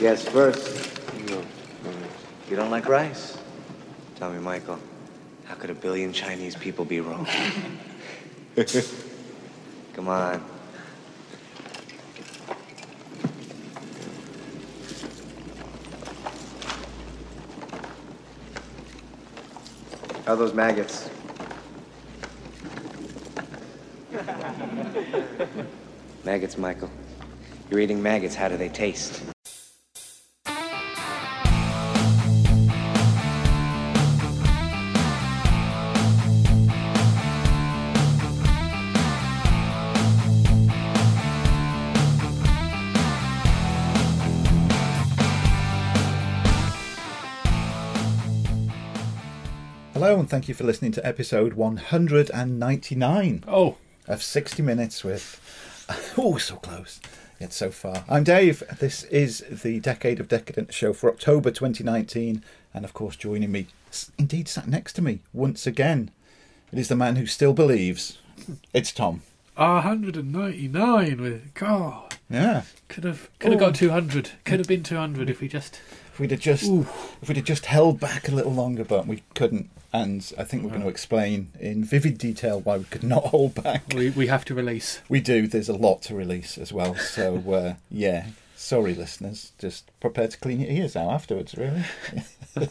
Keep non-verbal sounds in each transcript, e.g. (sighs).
Yes, first. You, you don't like rice? Tell me, Michael, how could a billion Chinese people be wrong? (laughs) Come on. How are those maggots? (laughs) maggots, Michael. You're eating maggots. How do they taste? Hello, and thank you for listening to episode 199 Oh, of 60 Minutes with. (laughs) Oh, so close. Yet so far. I'm Dave. This is the Decade of Decadence show for October 2019. And of course, joining me, indeed sat next to me once again, it is the man who still believes. It's Tom. 199 with God. Yeah. Could have could have got 200. Could have been 200 if we just. If we'd have just Ooh. if we'd have just held back a little longer, but we couldn't. And I think we're going to explain in vivid detail why we could not (laughs) hold back. We, we have to release. We do. There's a lot to release as well. So uh, yeah, sorry, listeners. Just prepare to clean your ears out afterwards. Really. (laughs)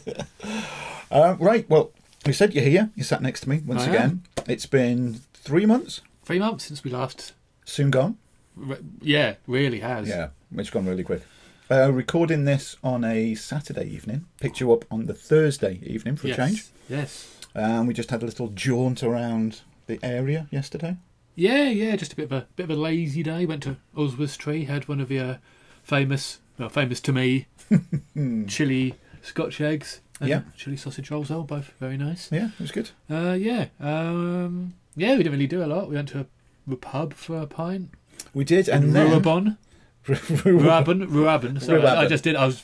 uh, right. Well, you said you're here. You sat next to me once I am. again. It's been three months. Three months since we last. Soon gone. Re- yeah, really has. Yeah, it's gone really quick. Uh, recording this on a Saturday evening. Picked you up on the Thursday evening for yes. a change. Yes. Um, we just had a little jaunt around the area yesterday. Yeah, yeah. Just a bit of a bit of a lazy day. Went to Oswestry. Had one of the uh, famous, well, famous to me, (laughs) chili Scotch eggs. And Yeah. Chili sausage rolls. Oh, both very nice. Yeah, it was good. Uh, yeah. Um, yeah, we didn't really do a lot. We went to a, a pub for a pint. We did, And and then. Ruabon. Ruabon. Sorry, I, I just did. I was.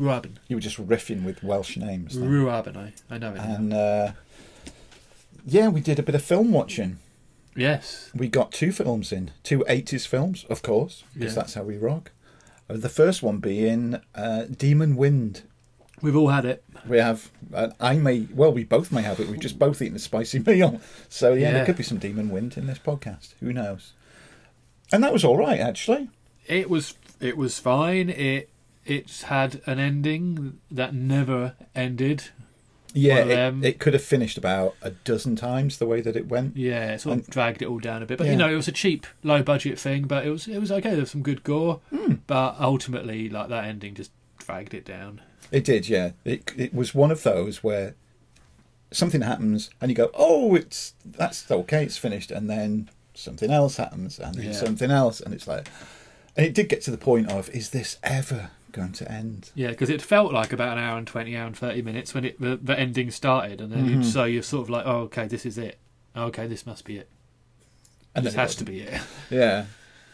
Ruabon. you were just riffing with Welsh names. then. Ruabon. I, I know it. and uh, yeah, we did a bit of film watching. Yes. We got two films in, two 80s films, of course, because Yeah. that's how we rock. Uh, The first one being uh, Demon Wind. We've all had it. We have, uh, I may, well, we both may have it. We've just both eaten a spicy (laughs) meal. So, yeah, there could be some Demon Wind in this podcast. Who knows? And that was all right, actually. It was. It was fine. It. It's had an ending that never ended. Yeah, it, it could have finished about a dozen times the way that it went. Yeah, it sort of dragged it all down a bit. But Yeah. you know, it was a cheap, low budget thing. But it was. It was okay. There was some good gore. Hmm. But ultimately, like that ending just dragged it down. It did, yeah. It it was one of those where something happens and you go, "Oh, it's that's okay, it's finished," and then something else happens and then Yeah. something else, and it's like, and it did get to the point of, "Is this ever going to end?" Yeah, because it felt like about an hour and twenty, hour and thirty minutes when it the, the ending started, and then Mm-hmm. so you're sort of like, oh, okay, this is it. Okay, this must be it. And this it has to be it. (laughs) Yeah,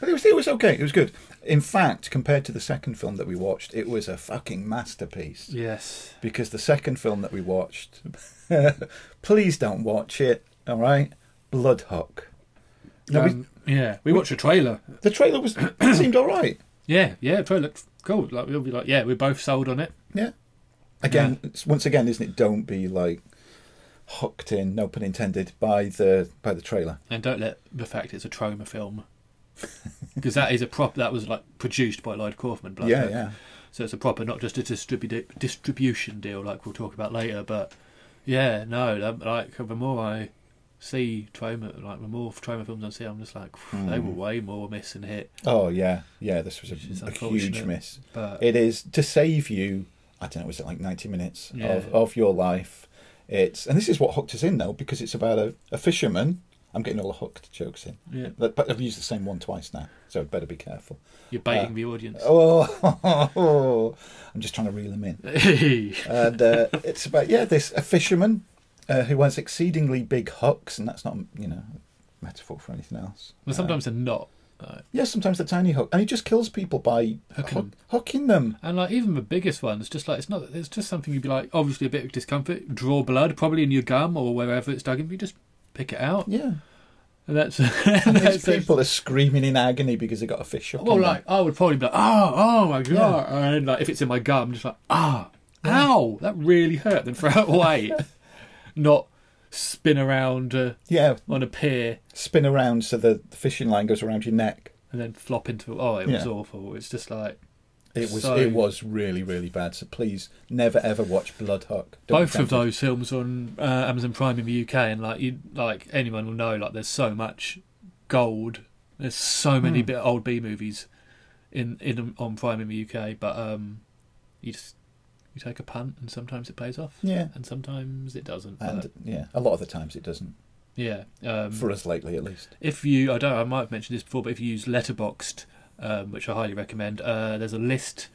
but it was it was okay. It was good. In fact, compared to the second film that we watched, it was a fucking masterpiece. Yes. Because the second film that we watched, (laughs) please don't watch it. All right, Blood No, we, Um, yeah, we watched a trailer. the trailer was (coughs) seemed all right. Yeah, yeah, trailer looked cool. Like we'll be like, yeah, we're both sold on it. Yeah. Again, it's, once again, isn't it? Don't be like hooked in, no pun intended, by the by the trailer. And don't let the fact it's a Troma film. (laughs) Because that is a prop that was like produced by Lloyd Kaufman. Blood yeah, Hook. yeah. So it's a proper, not just a distribu- distribution deal like we'll talk about later. But yeah, no, like the more I see Troma, like the more Troma films I see, I'm just like they were way more miss and hit. Oh yeah, yeah. This was a, a huge miss. But It is to save you. I don't know. Was it like ninety minutes Yeah. of of your life? It's and this is what hooked us in though because it's about a, a fisherman. I'm getting all the hooked jokes in, yeah, but, but I've used the same one twice now, so I'd better be careful. you're baiting Uh, the audience. Oh, (laughs) I'm just trying to reel them in. (laughs) and uh, it's about yeah this a fisherman uh, who has exceedingly big hooks and that's not you know a metaphor for anything else well, sometimes they're not. Uh, yeah sometimes the tiny hook and he just kills people by Hooking hook, them. hooking them And like even the biggest ones, just like it's not. It's just something you'd be like, obviously a bit of discomfort, draw blood, probably in your gum or wherever it's dug in. You just pick it out. yeah And that's, (laughs) And these people are screaming in agony because they got a fish up Well, like I would probably be like, oh, oh my god, and like if it's in my gum, just like, ah, ow, that really hurt. Then throw it away, (laughs) not spin around uh. Yeah, on a pier spin around so the fishing line goes around your neck. and then flop into. Oh, it was Yeah. awful. It's just like It was So- it was really really bad. So please never ever watch Blood Hook. Don't both of those films on uh, Amazon Prime in the UK, and like you, like anyone will know, like there's so much gold. There's so many Hmm. bit old B movies in in on Prime in the UK, but um, you just you take a punt, and sometimes it pays off. Yeah, and sometimes it doesn't. But and yeah, a lot of the times it doesn't. yeah, um, For us lately, at least. if you, I don't, I might have mentioned this before, but if you use Letterboxd, um, which I highly recommend, uh, there's a list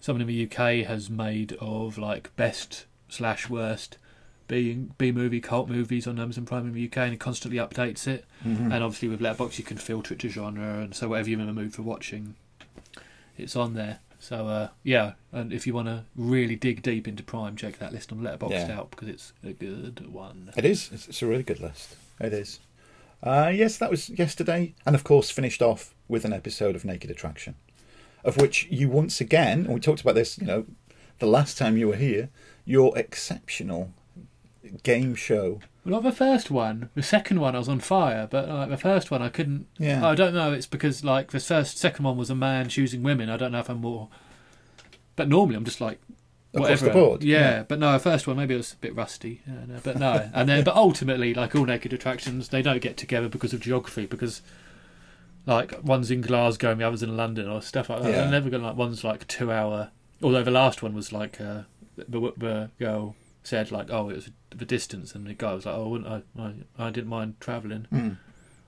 someone in the UK has made of like best slash worst B B movie cult movies on Amazon Prime in the UK, and it constantly updates it. Mhm. And obviously with Letterboxd, you can filter it to genre, and so whatever you're in the mood for watching, it's on there. So uh, yeah, and if you want to really dig deep into Prime, check that list on Letterboxd Yeah. out because it's a good one. It is. It's, it's a really good list. It is. Uh, yes, that was yesterday, and of course finished off with an episode of Naked Attraction, of which you once again, and we talked about this, you know, the last time you were here, your exceptional game show. Well, not the first one. The second one, I was on fire, but like the first one, I couldn't. Yeah. I don't know. It's because like the first, second one was a man choosing women. I don't know if I'm more. But normally, I'm just like Across whatever. the board, Yeah, yeah. but no, the first one maybe it was a bit rusty. Yeah, no, but no, and then but ultimately, like all naked attractions, they don't get together because of geography. Because like one's in Glasgow and the other's in London or stuff like that. Yeah. They're never to like one's like two hour. Although the last one was like uh, the the girl said like oh it was the distance and the guy was like oh I wouldn't I I, I didn't mind travelling. Mm.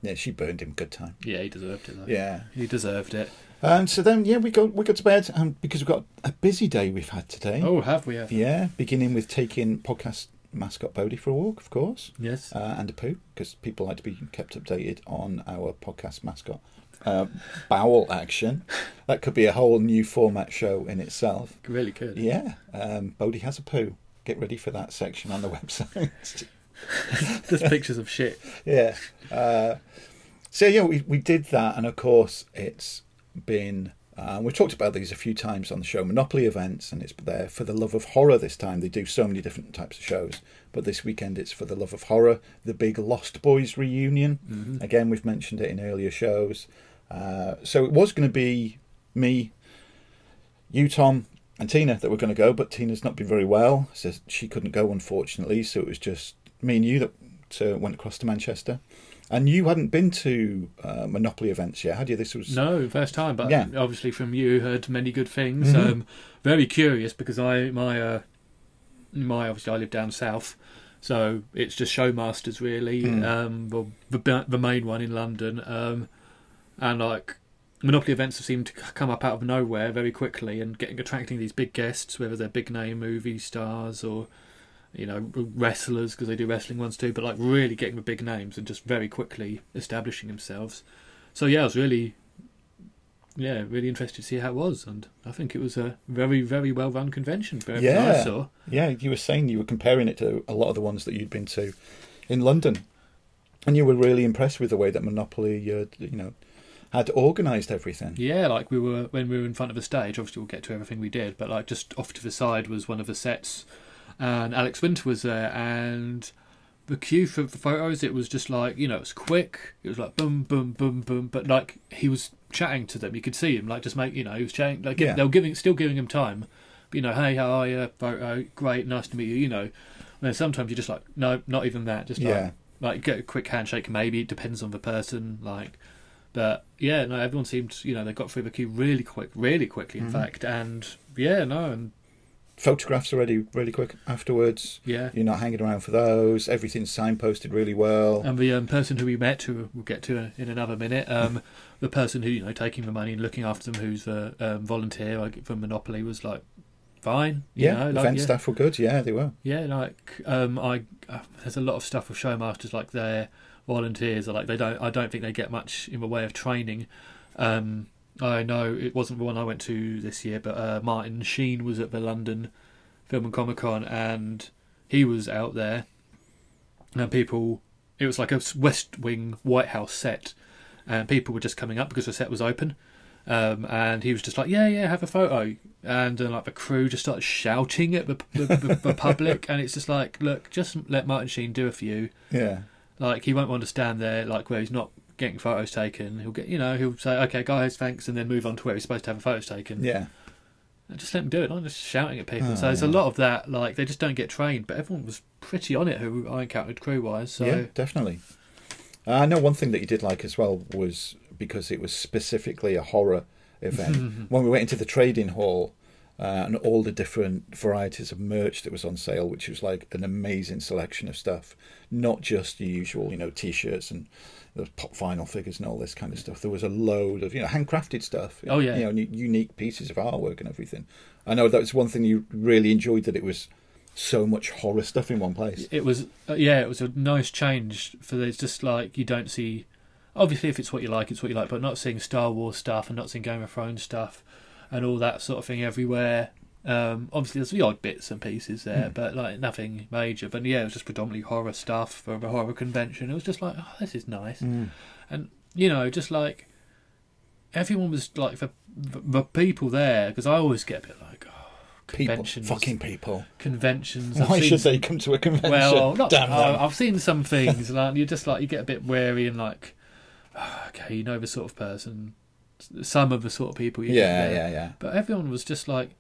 Yeah, she burned him good time. Yeah, he deserved it. Though. Yeah. he deserved it. And so then, yeah, we go we go to bed um, because we've got a busy day we've had today. Oh, have we? Have? Yeah, beginning with taking podcast mascot Bodie for a walk, of course. Yes. uh, and a poo because people like to be kept updated on our podcast mascot. Uh, bowel action. That could be a whole new format show in itself. really could. Yeah, um, Bodie has a poo. Get ready for that section on the (laughs) website. (laughs) There's pictures of shit. yeah. Uh, so yeah, we we did that, and of course it's been. Uh, we've talked about these a few times on the show, Monopoly events, and it's there for the love of horror this time. They do so many different types of shows, but this weekend it's for the love of horror. The big Lost Boys reunion. Mm-hmm. Again, we've mentioned it in earlier shows. Uh, so it was going to be me, you, Tom, and Tina that we were going to go, but Tina's not been very well, so she couldn't go, unfortunately. So it was just me and you that uh, went across to Manchester. And you hadn't been to uh, Monopoly events yet, had you? This was No, first time, but Yeah. obviously from you heard many good things. Mhm. Um, very curious because I my uh, my obviously I live down south, so it's just Showmasters really. Mm. Um, well, the the main one in London, um, and like Monopoly events have seemed to come up out of nowhere very quickly and getting attracting these big guests, whether they're big name movie stars or you know wrestlers because they do wrestling ones too, but like really getting the big names and just very quickly establishing themselves. So yeah, I was really yeah, really interested to see how it was, and I think it was a very, very well run convention for everything I Yeah. saw. Yeah, you were saying you were comparing it to a lot of the ones that you'd been to in London, and you were really impressed with the way that Monopoly, uh, you know, had organised everything. Yeah, like we were when we were in front of the stage. Obviously, we'll get to everything we did, but like just off to the side was one of the sets, and Alex Winter was there, and the queue for the photos. It was just like you know, it was quick. It was like boom, boom, boom, boom, but like he was chatting to them. You could see him like just make you know he was chatting like Yeah. they were giving still giving him time. But, you know, hey, how are you? Photo, great, nice to meet you. You know, and then sometimes you're just like, no, not even that. Just like, Yeah. like get a quick handshake. Maybe it depends on the person. Like, but yeah, no, everyone seemed, you know, they got through the queue really quick, really quickly, in Mhm. fact. And yeah, no, and Photographs already really quick afterwards. yeah. You're not hanging around for those. Everything's signposted really well. And the um, person who we met, who we'll get to in another minute, um, (laughs) the person who you know taking the money and looking after them, who's the um, volunteer like, from Monopoly, was like fine. You yeah, know, the like, event yeah. staff were good. Yeah, they were. Yeah, like um, I uh, there's a lot of stuff with showmasters like their volunteers are like they don't I don't think they get much in the way of training. Um, I know it wasn't the one I went to this year, but uh, Martin Sheen was at the London Film and Comic Con, and he was out there, and people it was like a West Wing White House set, and people were just coming up because the set was open. Um, and he was just like, "Yeah, yeah, have a photo." And then like the crew just started shouting at the, the, the, the (laughs) public, and it's just like, "Look, just let Martin Sheen do a few. Yeah. Like he won't want to stand there like where he's not getting photos taken. He'll get, you know, he'll say, "Okay, guys, thanks," and then move on to where he's supposed to have photos taken. Yeah. And just let them do it. I'm just shouting at people. Oh, so there's a lot of that. Like they just don't get trained. But everyone was pretty on it who I encountered crew wise. So Yeah, definitely. Uh, I know one thing that you did like as well was because it was specifically a horror event. (laughs) when we went into the trading hall uh, and all the different varieties of merch that was on sale, which was like an amazing selection of stuff, not just the usual, you know, t-shirts and the pop vinyl figures and all this kind of stuff. There was a load of, you know, handcrafted stuff. Oh, yeah. You know, unique pieces of artwork and everything. I know that was one thing you really enjoyed that it was so much horror stuff in one place. it was uh, yeah, it was a nice change for there's just like you don't see. Obviously, if it's what you like, it's what you like. But not seeing Star Wars stuff and not seeing Game of Thrones stuff and all that sort of thing everywhere. Um, obviously, there's the odd bits and pieces there, Hmm. but like nothing major. But yeah, it was just predominantly horror stuff for a horror convention. It was just like, oh, this is nice. Mm. and you know, just like everyone was like the the people there because I always get a bit like oh, People, fucking people. conventions. I've Why seen- should they come to a convention? Well, (laughs) not, Damn I- them. I've seen some things, like you just like you get a bit wary and like, "Ah, okay, you know the sort of person, some of the sort of people. You yeah, yeah, yeah. But everyone was just like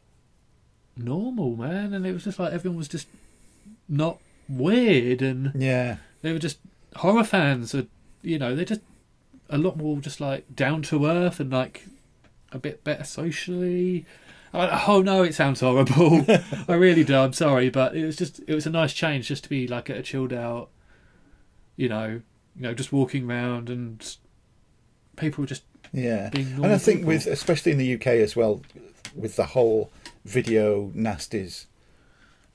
normal, man, and it was just like everyone was just not weird, and Yeah, they were just horror fans. Are, you know, they're just a lot more just like down to earth and like a bit better socially. I, oh no, it sounds horrible. (laughs) I really do. I'm sorry, but it was just it was a nice change just to be like at a chilled out, you know, you know, just walking around and people were just yeah. And I think people. with, especially in the UK as well, with the whole video nasties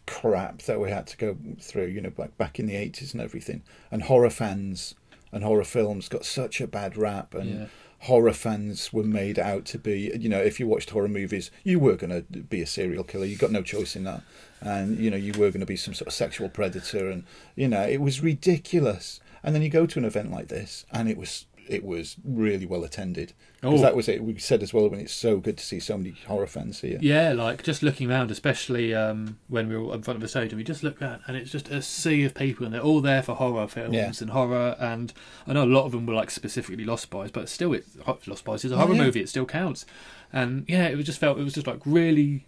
crap that we had to go through, you know, back back in the eighties and everything, and horror fans and horror films got such a bad rap, and Yeah. horror fans were made out to be, you know, if you watched horror movies, you were going to be a serial killer. You got no choice in that, and you know, you were going to be some sort of sexual predator, and you know, it was ridiculous. And then you go to an event like this, and it was it was really well attended. Because Oh. that was it. We said as well when it's so good to see so many horror fans here. Yeah, like just looking around, especially um, when we were in front of the stadium, we just look around and it's just a sea of people, and they're all there for horror films Yeah. and horror. And I know a lot of them were like specifically Lost Boys, but still, it Lost Boys is a Oh, horror yeah. movie; it still counts. And yeah, it was just felt it was just like really,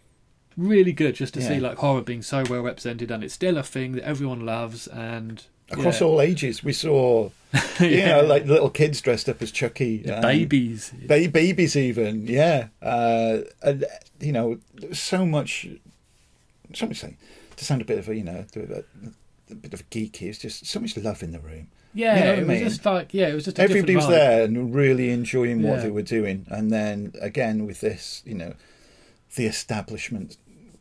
really good just to see like horror being so well represented, and it's still a thing that everyone loves. And Across yeah. all ages, we saw, (laughs) you Yeah. know, like little kids dressed up as Chucky, um, babies, ba- babies even, yeah. Uh, and, you know, so much, so much like, to sound a bit of a, you know, a, a bit of a geeky, it's just so much love in the room. yeah, You know it I was just like yeah, it was just a Everybody was there and really enjoying what Yeah. they were doing. And then again with this, you know, the establishment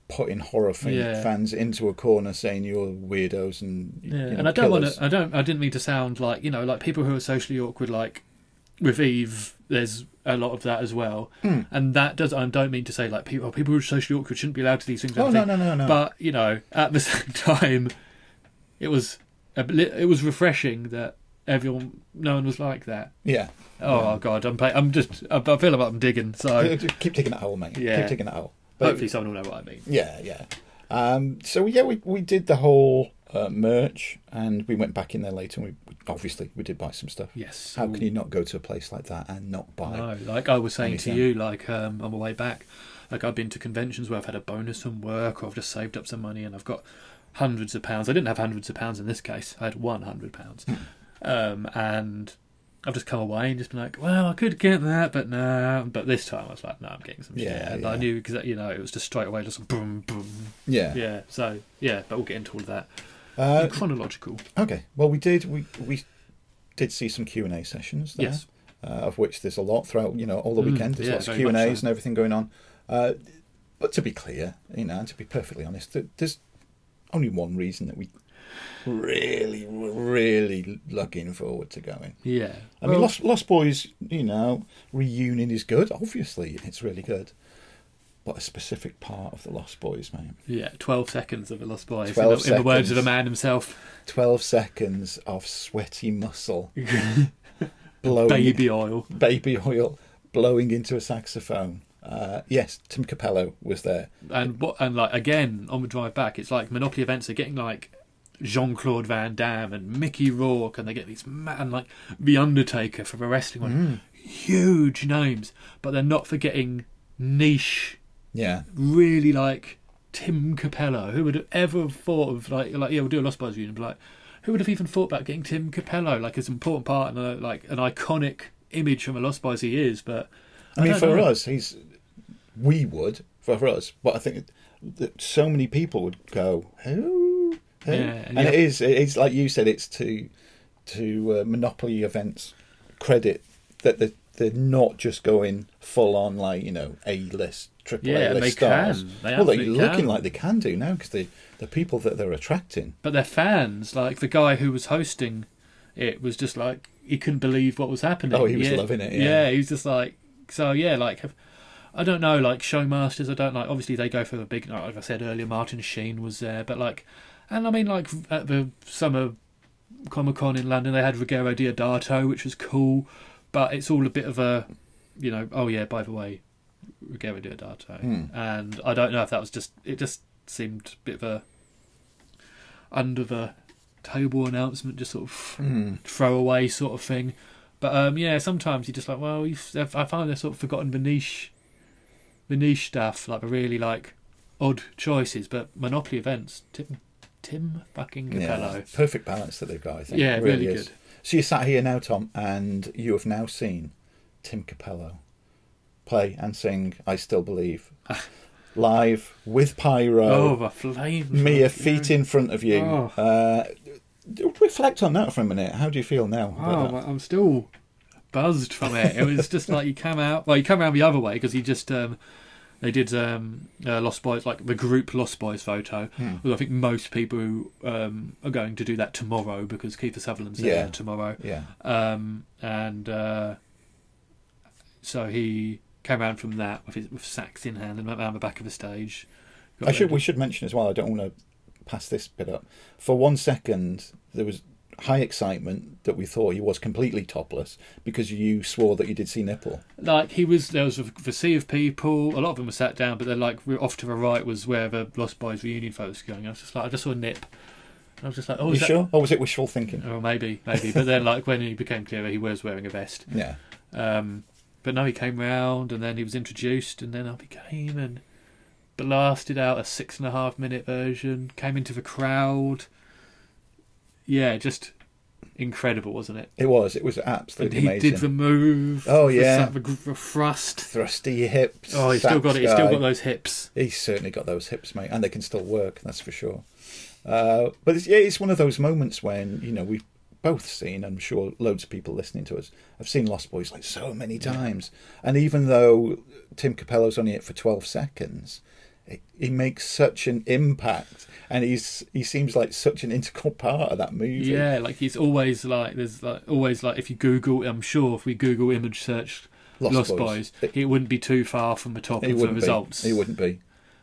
putting horror fan, Yeah. fans into a corner saying you're weirdos and Yeah, you know, and I don't want to. I don't. I didn't mean to sound like you know, like people who are socially awkward, like with Eve. There's a lot of that as well, Hmm. and that does. I don't mean to say like people. People who are socially awkward shouldn't be allowed to do these things. Oh no no no no! But you know, at the (laughs) same time, it was a, it was refreshing that everyone, no one was like that. yeah, Oh, God, I'm. Pay- I'm just. I, I feel like I'm digging. So (laughs) keep taking that hole, mate. Yeah. Keep taking that hole. But- hopefully, someone will know what I mean. Yeah, yeah. Um, so yeah, we we did the whole uh, merch, and we went back in there later. and we, obviously we did buy some stuff. Yes. How can you not go to a place like that and not buy? No, like I was saying to you, like um, on the way back, like I've been to conventions where I've had a bonus from work, or I've just saved up some money and I've got hundreds of pounds. I didn't have hundreds of pounds in this case. I had one hundred pounds, Hmm. um, and I've just come away and just been like, well, I could get that, but no. But this time I was like, no, I'm getting some shit. And yeah. I knew because you know it was just straight away, just boom, boom. Yeah. Yeah. So yeah, but we'll get into all of that. Uh, Chronological. okay. Well, we did we we did see some Q and A sessions. There, Yes. Uh, of which there's a lot throughout. You know, all the Mm, weekend. There's yeah, lots of Q and A's so. and everything going on. Uh, but to be clear, you know, and to be perfectly honest, there's only one reason that we really, really looking forward to going. Yeah. I mean, Lost, Lost Boys, you know, reunion is good. Obviously, it's really good. but a specific part of the Lost Boys, man. Yeah, 12 seconds of a Lost Boys. In 12 the, in the words of the man himself. 12 seconds of sweaty muscle (laughs) blowing Baby oil. baby oil blowing into a saxophone. Uh, yes, Tim Cappello was there. And what? And like again on the drive back, it's like Monopoly events are getting like Jean Claude Van Damme and Mickey Rourke, and they get these ma- and like the Undertaker for the wrestling one, mm. huge names, but they're not forgetting niche, Yeah, really like Tim Cappello. Who would have ever thought of like like yeah, we'll do a Lost Boys reunion, but like who would have even thought about getting Tim Cappello? Like as an important part and a, like an iconic image from a Lost Boys he is, but I mean, for know. us, he's we would for us, but I think that so many people would go who, Yeah, and yeah. it is it is like you said, it's to to uh, Monopoly events credit that they're, they're not just going full on like you know a list triple Yeah, A and list they stars. can. They well, they're looking can. like they can do now because the the people that they're attracting. but their fans, like the guy who was hosting it, was just like he couldn't believe what was happening. Oh, he was loving it, yeah. yeah, he was just like so. Yeah, like I don't know, like showmasters. I don't like. Obviously, they go for the big. Like I said earlier, Martin Sheen was there, but like, and I mean, like at the summer Comic Con in London, they had Ruggero Deodato, which was cool, but it's all a bit of a, you know. Oh yeah, by the way, Ruggero Deodato, Hmm. and I don't know if that was just. It just seemed a bit of a under the table announcement, just sort of Hmm. throwaway sort of thing. But um, yeah, sometimes you're just like, well, I find they've sort of forgotten the niche, the niche stuff, like the really like odd choices. But Monopoly events, Tim, fucking Cappello. Yeah, perfect balance that they've got. I think. Yeah, really is. good. So you sat here now, Tom, and you have now seen Tim Capello play and sing "I Still Believe" (laughs) live with pyro. Oh, the flames! Mere feet in front of you. Oh. Uh, reflect on that for a minute. How do you feel now? Oh. I'm still buzzed from it. It was just like you come out. Well, you come around the other way because he just um, they did um, uh, Lost Boys like the group Lost Boys photo. Hmm. I think most people um, are going to do that tomorrow because Kiefer Sutherland's Yeah. there tomorrow. Yeah. Um, and uh, so he came around from that with his with sax in hand and went round the back of the stage. I should. We should mention as well. I don't want to pass this bit up. For one second, there was high excitement that we thought he was completely topless because you swore that you did see nipple. like he was there was a, a sea of people a lot of them were sat down but they're like off to the right was where the lost boys reunion photos were going i was just like i just saw a nip and i was just like oh you that- sure? Or was it wishful thinking? oh maybe maybe but then like when he became clearer he was wearing a vest (laughs) Yeah. um but no he came round and then he was introduced and then up he came and blasted out a six and a half minute version came into the crowd yeah just incredible wasn't it It was. It was and absolutely he amazing. did the move Oh, yeah. sa- the, the thrust Thrusty hips. Oh, he's still got it. He's still got those hips. He's certainly got those hips, mate, and they can still work. That's for sure. Uh, but it's, yeah, it's one of those moments when you know we've both seen. I'm sure loads of people listening to us have seen Lost Boys like so many times, and even though Tim Cappello's only in it for 12 seconds. He makes such an impact, and he's he seems like such an integral part of that movie. Yeah, like he's always like there's like always like if you Google, I'm sure if we Google image search Lost Lost, Boys. Boys, it, wouldn't be too far from the top of the results. He wouldn't be.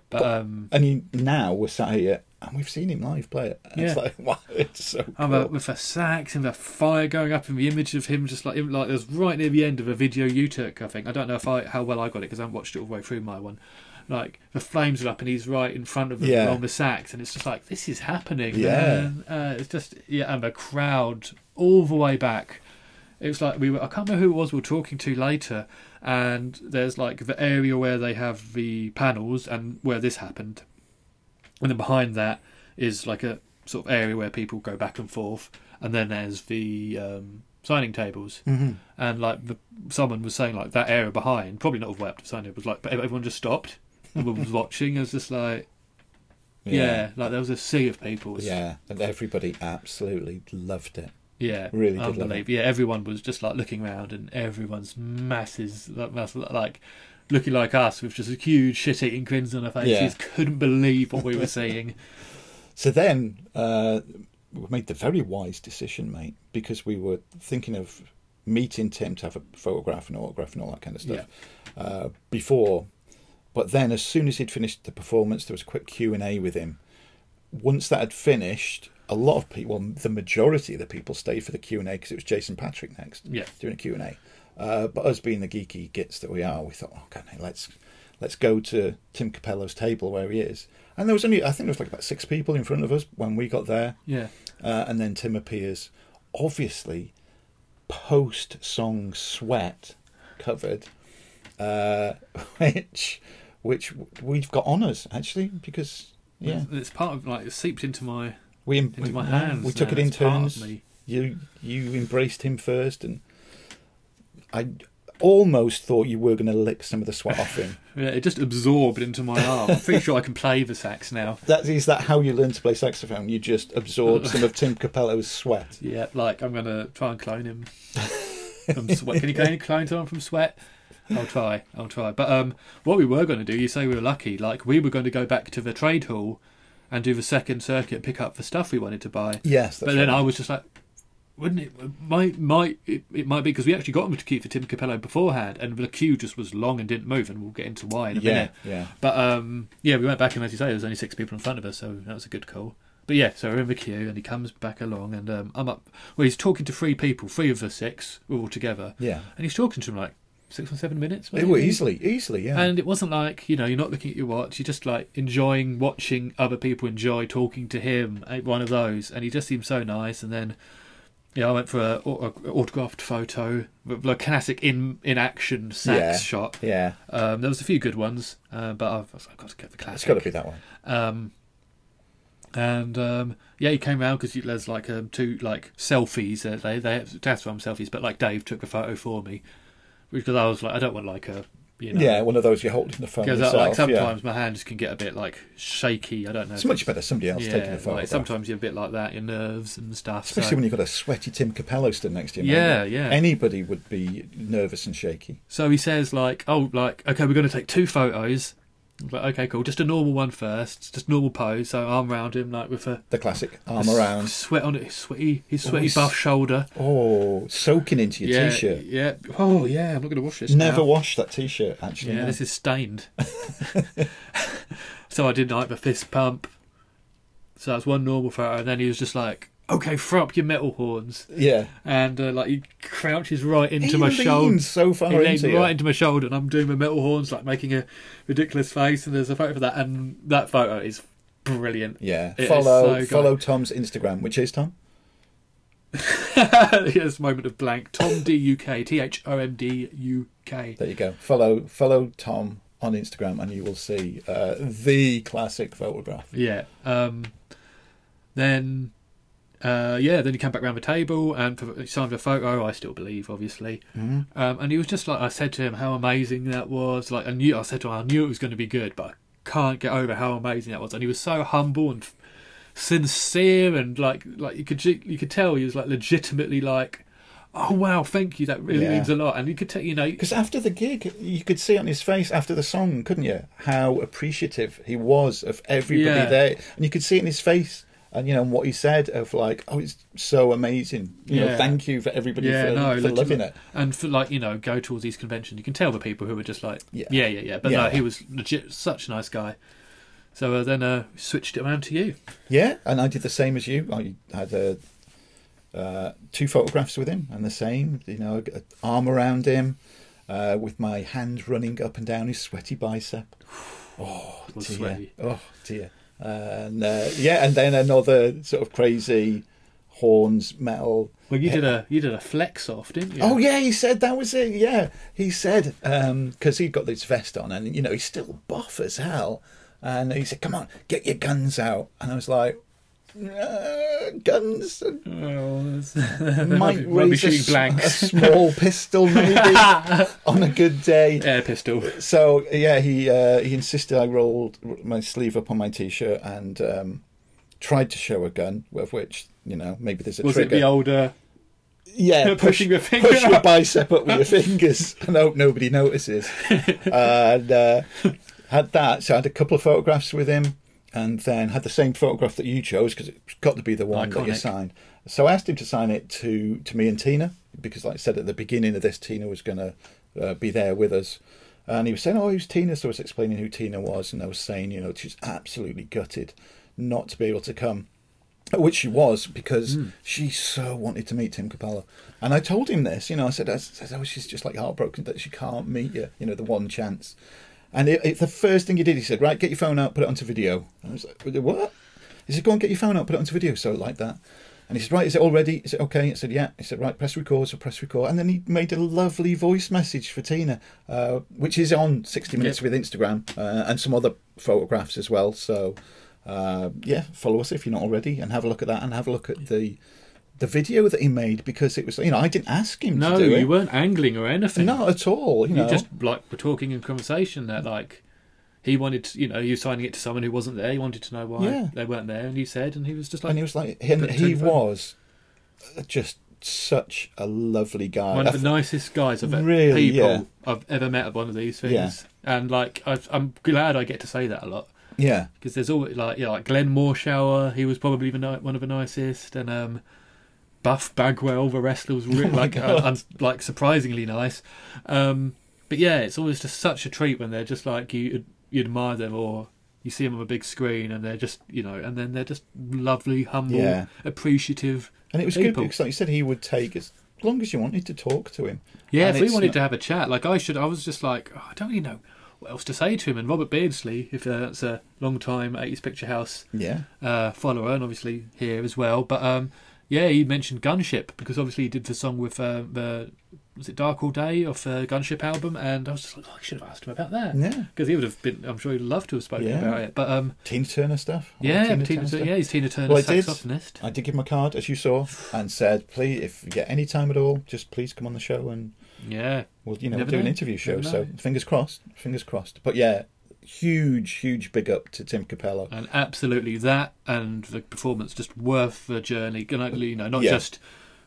But um, And he, now we're sat here, and we've seen him live play it. And It's Yeah. like (laughs) wow, it's so cool. with the sax and the fire going up and the image of him just like him, like it was right near the end of a video you took. I think I don't know if I how well I got it because I haven't watched it all the way through my one. Like the flames are up and he's right in front of him Yeah. on the sax, and it's just like this is happening. Yeah. man. Uh, it's just yeah, and the crowd all the way back. It was like we were. I can't remember who it was we were talking to later, and there's like the area where they have the panels and where this happened, and then behind that is like a sort of area where people go back and forth, and then there's the um, signing tables, Mhm. and like the, someone was saying like that area behind, probably not all the way up to the signing tables, like but everyone just stopped, was watching. It was just like yeah. like there was a sea of people. Yeah, and everybody absolutely loved it. Yeah, Really did love unbelievable. Yeah, everyone was just like looking around, and everyone's masses, like, mass- like looking like us with just a huge shit-eating grins on their faces. Yeah. Couldn't believe what we were seeing. (laughs) So then uh, we made the very wise decision, mate, because we were thinking of meeting Tim to have a photograph and autograph and all that kind of stuff uh, before But then, as soon as he'd finished the performance, there was a quick Q and A with him. Once that had finished, a lot of people, well, the majority of the people, stayed for the Q and A because it was Jason Patric next, Yeah. doing a Q and A. Uh, but us being the geeky gits that we are, we thought, okay, let's let's go to Tim Cappello's table where he is. And there was only, I think there was like about six people in front of us when we got there. Yeah. Uh, and then Tim appears, obviously, post song Sweat covered, uh, (laughs) which which we've got honours actually because yeah It's, part of like it seeped into my we into we, my hands. we took now. it in It's turns. You you embraced him first, and I almost thought you were going to lick some of the sweat off him. (laughs) Yeah, it just absorbed into my arm. I'm pretty sure I can play the sax now. (laughs) That is that how you learn to play saxophone? You just absorb some of Tim Cappello's sweat. (laughs) Yeah, like I'm gonna try and clone him from Sweat. Can you clone, clone someone from Sweat? I'll try. I'll try. But um, what we were going to do, you say we were lucky. Like we were going to go back to the trade hall and do the second circuit, pick up the stuff we wanted to buy. Yes, that's but then right. I was just like, wouldn't it? Might might it, it might be because we actually got him to keep for Tim Cappello beforehand, and the queue just was long and didn't move, and we'll get into why in a yeah minute. yeah But um, yeah, we went back and as you say, there was only six people in front of us, so that was a good call. But yeah, so we're in the queue, and he comes back along, and um, I'm up. Well, he's talking to three people, three of the six, we're all together, yeah. and he's talking to them like six or seven minutes. It were easily easily yeah. And it wasn't like you know you're not looking at your watch, you're just like enjoying watching other people enjoy talking to him. One of those, and he just seemed so nice. And then, yeah, I went for a, a autographed photo, the classic in in action sax Yeah. shot. yeah, Um, there was a few good ones, uh, but I've, I've got to get the classic. it's got to be that one. Um, and um, yeah, he came round because there's like um, two like selfies. Uh, they they have Tasman selfies, but like Dave took a photo for me because I was like, I don't want like a you know Yeah, one of those you're holding the phone because uh, yourself. like yeah. sometimes my hands can get a bit like shaky. I don't know. It's much better somebody else yeah, taking the phone. like sometimes you're a bit like that, your nerves and stuff. Especially so. when you've got a sweaty Tim Cappello stood next to you. Yeah, yeah. Anybody would be nervous and shaky. So he says like, oh, like okay, we're going to take two photos. Like, okay, cool. Just a normal one first, just normal pose. So arm around him, like with a The classic arm s- around. sweat on it, his sweaty, his Oh, sweaty he's- buff shoulder. Oh, soaking into your yeah, t-shirt. yeah. Oh yeah, I'm not going to wash this. Never now. wash that t-shirt. Actually, Yeah, no. this is stained. (laughs) (laughs) so I did like the fist pump. So that's one normal photo, and then he was just like, "Okay, throw up your metal horns," yeah. and uh, like he crouches right into he my shoulder. so far He into right into my shoulder, and I'm doing my metal horns, like making a ridiculous face. And there's a photo for that, and that photo is brilliant. Yeah. It follow so follow Tom's Instagram, which is Tom. (laughs) Here's a moment of blank. Tom D U K T H O M D U K. There you go. Follow follow Tom on Instagram, and you will see uh, the classic photograph. Yeah. Um, then, uh, yeah, then he came back round the table and he signed a photo. I still believe, obviously. Um, and he was just like, I said to him how amazing that was. Like, I knew, I said to him, I knew it was going to be good, but I can't get over how amazing that was. And he was so humble and f- sincere, and like, like you could you could tell he was like legitimately like, oh wow, thank you, that really Yeah. means a lot. And you could tell, you know, Because after the gig, you could see on his face after the song, couldn't you, how appreciative he was of everybody Yeah. there, and you could see it in his face, and you know what he said of like, "Oh, it's so amazing," you know, Yeah. thank you for everybody Yeah, for, no, for loving it. and for like you know go towards these conventions you can tell the people who were just like Yeah. yeah yeah yeah, but no he was legit such a nice guy so uh, then uh switched it around to you Yeah, and I did the same as you. I had uh, uh, two photographs with him, and the same, you know, a- arm around him, uh, with my hand running up and down his sweaty bicep. (sighs) Oh dear! sweaty. Oh dear! And uh, yeah, and then another sort of crazy horns metal. well you did a you did a flex off didn't you Oh yeah, he said that was it. Yeah, he said because he'd got this vest on, and you know he's still buff as hell. And he said, "Come on, get your guns out." And I was like, uh, "Guns? oh, (laughs) Might raise a, blanks. a small pistol, maybe (laughs) on a good day." air pistol So yeah, he uh, he insisted I rolled my sleeve up on my t-shirt and um, tried to show a gun, with which you know maybe there's a was it the older yeah, (laughs) push, pushing your finger push your bicep up with your fingers and hope nobody notices. and uh, had that. So I had a couple of photographs with him, and then had the same photograph that you chose because it's got to be the one that you signed. So I asked him to sign it to to me and Tina because, like I said at the beginning of this, Tina was going to uh, be there with us. And he was saying, "Oh, who's Tina?" So I was explaining who Tina was, and I was saying, you know, she's absolutely gutted not to be able to come, which she was because she so wanted to meet Tim Cappello. And I told him this, you know, I said, I said, "Oh, she's just like heartbroken that she can't meet you, you know, the one chance." And it, it, the first thing he did, he said, "Right, get your phone out, put it onto video." And I was like, "What?" He said, "Go and get your phone out, put it onto video." So like that. And he said, right, is it all ready? Is it okay? I said, yeah. He said, right, press record. So press record. And then he made a lovely voice message for Tina, uh, which is on 60 Minutes with Instagram uh, and some other photographs as well. So, uh, yeah, follow us if you're not already and have a look at that and have a look at the the video that he made because it was, you know, I didn't ask him No, to do you it. weren't angling or anything. Not at all. You you know, just like were talking in conversation that like he wanted, to, you know, you signing it to someone who wasn't there. He wanted to know why Yeah. they weren't there, and you said, and he was just like and he was like, and he to the phone. was just such a lovely guy. one of the nicest guys I've ever Really, people yeah. I've ever met at one of these things. Yeah. And like I, I'm glad I get to say that a lot yeah, because there's always like yeah, like Glenn Morshower, he was probably the one of the nicest, and um, Buff Bagwell, the wrestler, was (laughs) really, Oh like uh, un- like surprisingly nice. Um, but yeah, it's always just such a treat when they're just like you you admire them or you see them on a big screen and they're just you know and then they're just lovely, humble, Yeah. appreciative. and it was good because, like you said, he would take as long as you wanted to talk to him. Yeah, And if we wanted not- to have a chat, like I should, I was just like, oh, I don't really know what else to say to him. And Robert Beardsley, if uh, that's a long time 80s Picture House Yeah, uh, follower, and obviously here as well. But um, yeah, he mentioned Gunship because obviously he did the song with uh, the was it Dark All Day off the Gunship album, and I was just like, oh, I should have asked him about that yeah. because he would have been. I'm sure he'd love to have spoken Yeah. about it. But um, Tina Turner stuff. Yeah, Tina Tina, Turner stuff. yeah, he's Tina Turner's Well, I did. saxophonist. I did give him a card, as you saw, and said, "Please, if you get any time at all, just please come on the show, and Yeah, we'll, you know, Never do an interview show." So know. fingers crossed, fingers crossed. But yeah, huge, huge big up to Tim Cappello. and absolutely that and the performance just worth the journey. You know, you know, not Yeah. just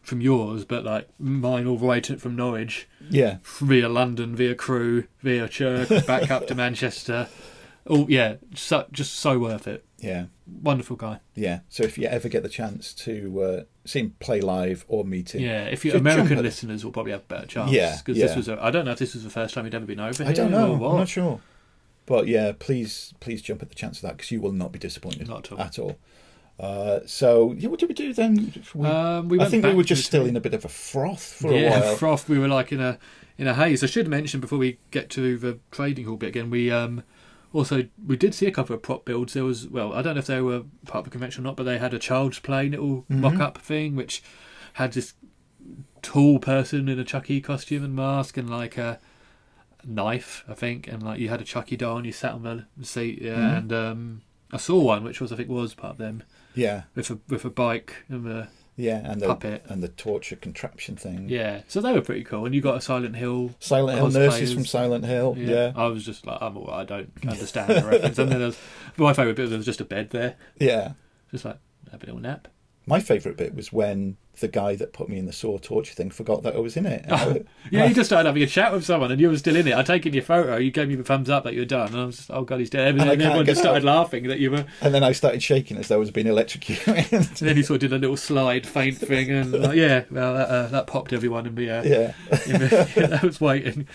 from yours, but like mine all the way to, from Norwich Yeah, via London, via Crewe, via Chirk, back up to (laughs) Manchester. Oh yeah, so, just so worth it. yeah, Wonderful guy. yeah. So if you ever get the chance to uh, see him play live or meet him, Yeah, if you American listeners will probably have a better chance. Yeah, because yeah. this was. A, I don't know if this was the first time he'd ever been over here. I don't know. I'm not sure. But yeah, please, please jump at the chance of that because you will not be disappointed Not at all. At all. Uh, so yeah, what did we do then? We- Um, we I think we were just still in a bit of a froth for yeah, a while. (laughs) froth. We were like in a in a haze. I should mention before we get to the trading hall bit again. We um also we did see a couple of prop builds. There was well, I don't know if they were part of the convention or not, but they had a child's play little Mhm. mock up thing which had this tall person in a Chucky costume and mask and like a knife, I think, and like you had a Chucky doll and you sat on the seat. Yeah, Mhm. and um I saw one which was I think was part of them Yeah, with a with a bike and the yeah, and the Puppet. and the torture contraption thing. yeah. So they were pretty cool. And you got a Silent Hill Silent Hill nurses from Silent Hill. Yeah, I was just like, I'm all I don't understand the reference. And then there was, my favourite bit was there was just a bed there, (laughs) yeah. just like have a little nap. My favourite bit was when the guy that put me in the saw torture thing forgot that I was in it. (laughs) Yeah, you just started having a chat with someone, and you were still in it. I taken your photo. You gave me the thumbs up that you were done, and I was just, oh god, he's dead. And, And then everyone just started out. laughing that you were. and then I started shaking as though I was being electrocuted. And then he sort of did a little slide faint thing, and like, yeah, well, that, uh, that popped everyone in the. Uh, yeah, in the (laughs) yeah, that was waiting.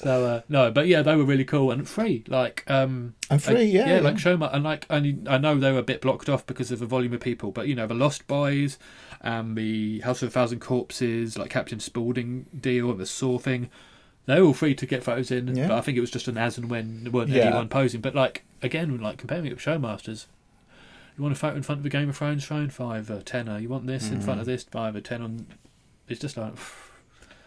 So uh, no, but yeah, they were really cool and free. Like um, I'm free. Like, yeah, yeah, like show 'em and like I, I know they were a bit blocked off because of the volume of people, but you know the Lost Boys and the House of a Thousand Corpses, like Captain Spaulding deal and the Saw thing, they're all free to get photos in. Yeah. But I think it was just an as and when there weren't Yeah. anyone posing. But like again, like comparing it with Showmasters. You want a photo in front of a Game of Thrones phone, five a tenner. You want this in Mm. front of this, five a ten on. It's just like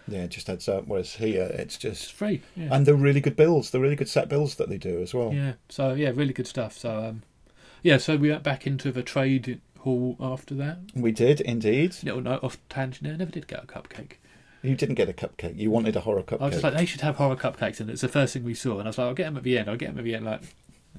yeah. Just heads up. Whereas here, it's it's just free. Yeah. and the really good bills, the really good set bills that they do as well. Yeah. So yeah, really good stuff. So um, yeah. So we went back into the trade hall after that. We did indeed. Little note off tangent. I never did get a cupcake. You didn't get a cupcake. You wanted a horror cupcake. I was just like, they should have horror cupcakes, and it's the first thing we saw. And I was like, I'll get them at the end. I'll get them at the end. Like,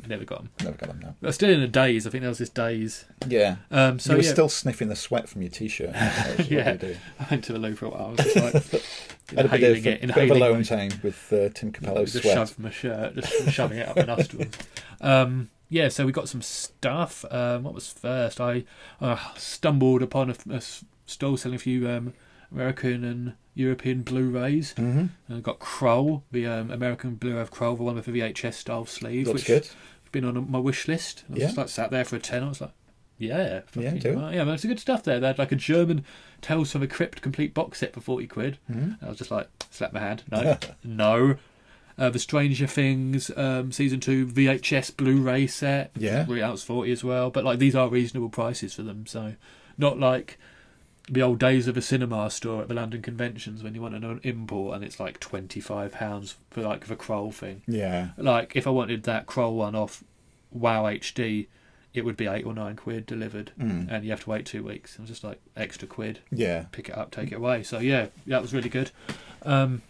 never got them. Never got them now. But still in a daze. I think there was this daze. Yeah. Um, so you were yeah, still sniffing the sweat from your t-shirt. (laughs) Yeah. you do. I went to the loo for a while. I was just like (laughs) Had a bit inhaling of, it, a bit of inhaling alone time with uh, Tim Cappello's just sweat. shoved my shirt, just shoving it up my nostrils. (laughs) Um, yeah, so we got some stuff. Um, what was first? I uh, stumbled upon a stall selling a few um, American and European Blu-rays. Mm-hmm. And I've got Krull, the um, American Blu-ray of Krull, the one with the VHS style sleeve, Looks which good. has been on my wish list. I was Yeah. just like sat there for a ten. I was like, yeah, Yeah, do right. yeah, there's good stuff there. They had like a German Tales from the Crypt complete box set for forty quid. Mhm. I was just like, slap my hand. No, (laughs) no. Uh, the Stranger Things um, season two VHS Blu-ray set. Yeah. really out was forty as well. But like these are reasonable prices for them, so not like the old days of a cinema store at the London conventions when you want an import and it's like twenty five pounds for like the Krull thing. Yeah. Like if I wanted that Krull one off Wow HD, it would be eight or nine quid delivered, Mm. and you have to wait two weeks. It was just like extra quid Yeah. pick it up, take it away. So yeah, that was really good. Um,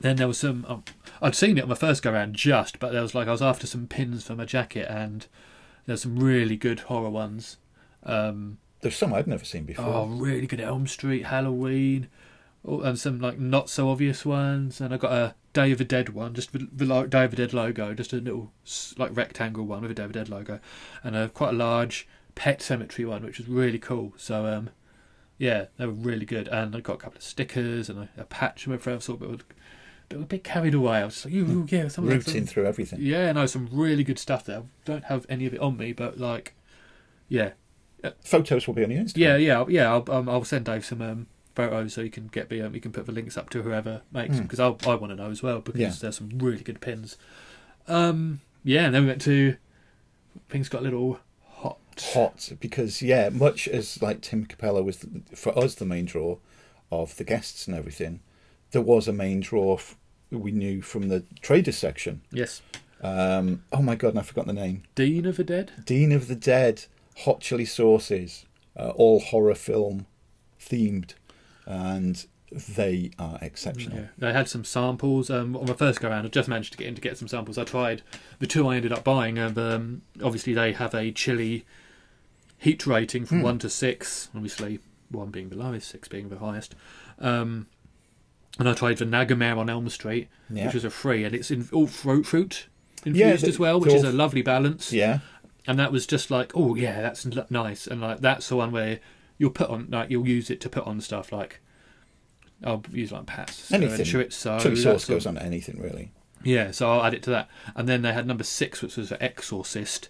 then there was some. Um, I'd seen it on my first go round just, but there was like I was after some pins for my jacket, and there's some really good horror ones. Um, There's some I'd never seen before. oh, really good Elm Street, Halloween, oh, and some like not so obvious ones. And I got a Day of the Dead one, just the, the Day of the Dead logo, just a little like rectangle one with a Day of the Dead logo, and a quite a large Pet Sematary one, which was really cool. So um, yeah, they were really good. And I got a couple of stickers and a, a patch of my friend. Sort of, but, but a bit carried away. I was just like, ooh, yeah, some of that- Rooting through everything. Yeah, no, some really good stuff there. I don't have any of it on me, but like, yeah, Photos will be on your Instagram. yeah, yeah, yeah. I'll, um, I'll send Dave some um, photos so you can get the um, you can put the links up to whoever makes them because I I want to know as well because Yeah. there's some really good pins. Um, yeah, and then we went to things got a little hot. hot because yeah, much as like Tim Cappello was the, for us the main draw of the guests and everything, there was a main draw f- we knew from the traders section. Yes, Um, oh my god, and I forgot the name. Dean of the Dead. Dean of the Dead, hot chili sauces, uh, all horror film themed, and they are exceptional. Yeah, they had some samples. Um, on my first go round, I just managed to get in to get some samples. I tried the two I ended up buying, and um, obviously they have a chili heat rating from Hmm. one to six. Obviously, one being the lowest, six being the highest. Um, and I tried the Nagamare on Elm Street, Yeah. which was a free, and it's in all throat fruit infused Yeah, as well, which is a lovely balance. Yeah, And that was just like, oh yeah, that's nice, and like that's the one where you'll put on like you'll use it to put on stuff like. I'll use like pats, Anything. chorizo, chili sauce goes on anything really. yeah, so I'll add it to that. And then they had number six, which was Exorcist,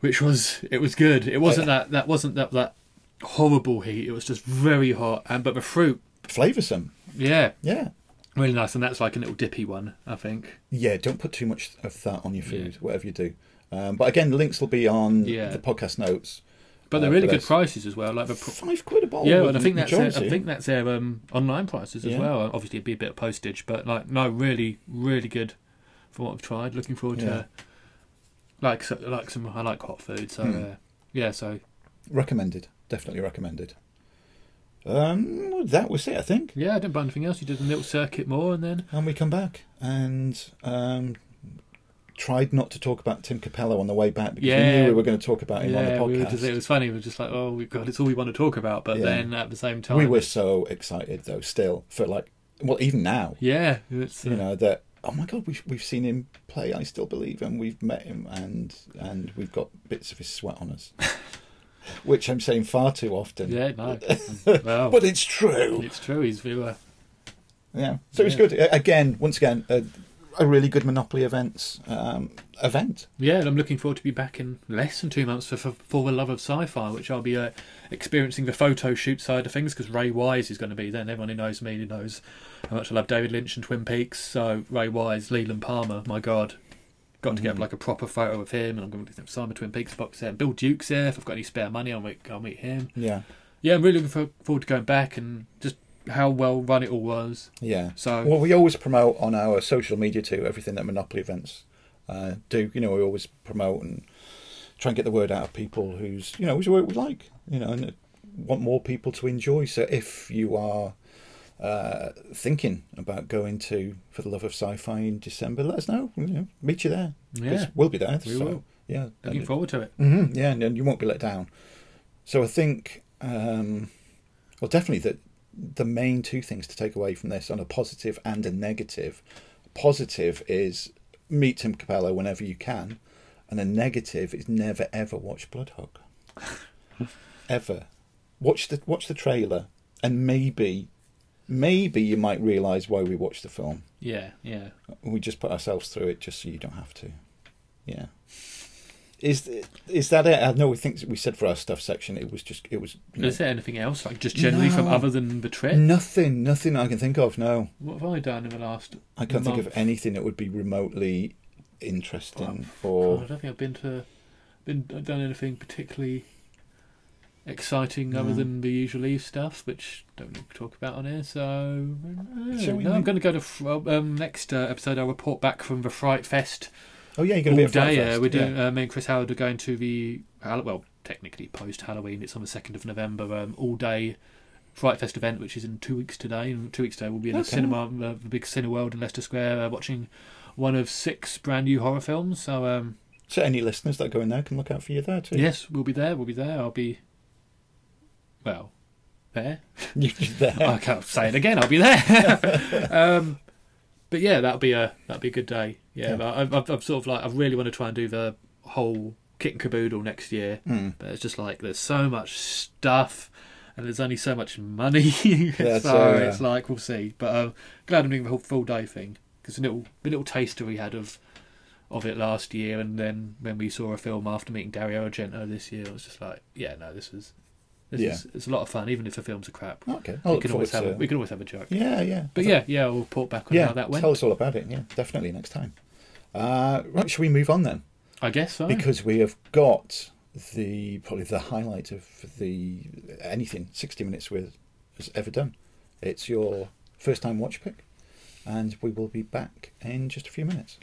which was it was good. It wasn't that that wasn't that that horrible heat. It was just very hot. And but the fruit, Flavoursome. yeah, Yeah. really nice. And that's like a little dippy one, I think. Yeah, don't put too much of that on your food, whatever you do. Um, but again, the links will be on Yeah. the podcast notes. But they're Uh, really good prices as well. Like the pr- Five quid a bottle. yeah, and I think that's their, I think that's their um, online prices as Yeah. well. Obviously, it'd be a bit of postage, but like no, really, really good from what I've tried. Looking forward Yeah. to like so, like some. I like hot food, so Hmm. uh, yeah. So recommended. Definitely recommended. Um, that was it, I think. Yeah, I didn't buy anything else. You did a little circuit more, and then And we come back and um, tried not to talk about Tim Cappello on the way back because we knew we were going to talk about him yeah, on the podcast. just, it was funny. We were just like, oh, we God, it's all we want to talk about. But Yeah. then at the same time, we were so excited though, still for like, well, even now, yeah, it's uh, you know that. Oh my God, we've we've seen him play. I still believe, and we've met him, and and we've got bits of his sweat on us, (laughs) which I'm saying far too often. yeah, no, (laughs) well, but it's true. it's true. He's viewer. Yeah. So it was good. Again, once again, a, a really good Monopoly events um, event. Yeah, and I'm looking forward to be back in less than two months for for, for the love of sci-fi, which I'll be uh, experiencing the photo shoot side of things because Ray Wise is going to be there. And everyone who knows me knows how much I love David Lynch and Twin Peaks. So Ray Wise, Leland Palmer, my God, got to get Mhm. like a proper photo of him, and I'm going to sign the Twin Peaks box set. And Bill Duke's there. If I've got any spare money, I'll meet I'll meet him. Yeah. Yeah, I'm really looking for, forward to going back and just how well run it all was. Yeah. So Well, we always promote on our social media too everything that Monopoly events uh, do. You know, we always promote and try and get the word out of people who's you know whose work we like. You know, and want more people to enjoy. So if you are uh, thinking about going to For the Love of Sci-Fi in December, let us know. You know, meet you there. yeah, we'll be there. We so, will. Yeah. looking and- forward to it. hmm yeah, and, and you won't be let down. So I think, um, well, definitely that the main two things to take away from this on a positive and a negative. Positive is meet Tim Cappello whenever you can, and a negative is never ever watch Bloodhook. (laughs) ever watch the watch the trailer and maybe maybe you might realise why we watched the film. Yeah, yeah. We just put ourselves through it just so you don't have to. Yeah. Is is that it? I know we think we said for our stuff section it was just it was you know, Is there anything else, like just generally from other than the trip? nothing nothing I can think of. No, What have I done in the last? I can't think of anything that would be remotely interesting God, or I don't think I've been to, been done anything particularly exciting other No. than the usual Eve stuff, which don't need to talk about on here. So no, I'm going to go to um, next uh, episode. I'll report back from the Fright Fest oh yeah, you're all going to be day. Fest, Uh, we're doing. yeah. Uh, me and Chris Howard are going to the well, technically post Halloween. It's on the second of November. Um, all day. Fright Fest event, which is in two weeks today. In two weeks today, we'll be in a Okay. cinema, uh, the big Cineworld in Leicester Square, uh, watching one of six brand new horror films. So, um, So any listeners that go in there can look out for you there too. Yes, we'll be there. We'll be there. I'll be. Well, there. (laughs) you're there. I can't say it again. I'll be there. (laughs) um, but yeah, that'll be a that'll be a good day. Yeah, Yeah. but I've, I've, I've sort of like I really want to try and do the whole kit and caboodle next year. Mm. But it's just like there's so much stuff. And there's only so much money, (laughs) That's, so it's like we'll see. But um, glad I'm doing the whole full day thing because the little the little taster we had of of it last year, and then when we saw a film after meeting Dario Argento this year, it was just like, yeah, no, this is this Yeah. is it's a lot of fun, even if the films are crap. Okay, I'll we can always have a, we can always have a joke. Yeah, yeah. But yeah, yeah, we'll report back on yeah. how that went. Tell us all about it. Yeah, definitely next time. Uh, right, shall we move on then? I guess so. Because we have got the probably the highlight of the anything sixty minutes with has ever done. It's your first time watch pick, and we will be back in just a few minutes.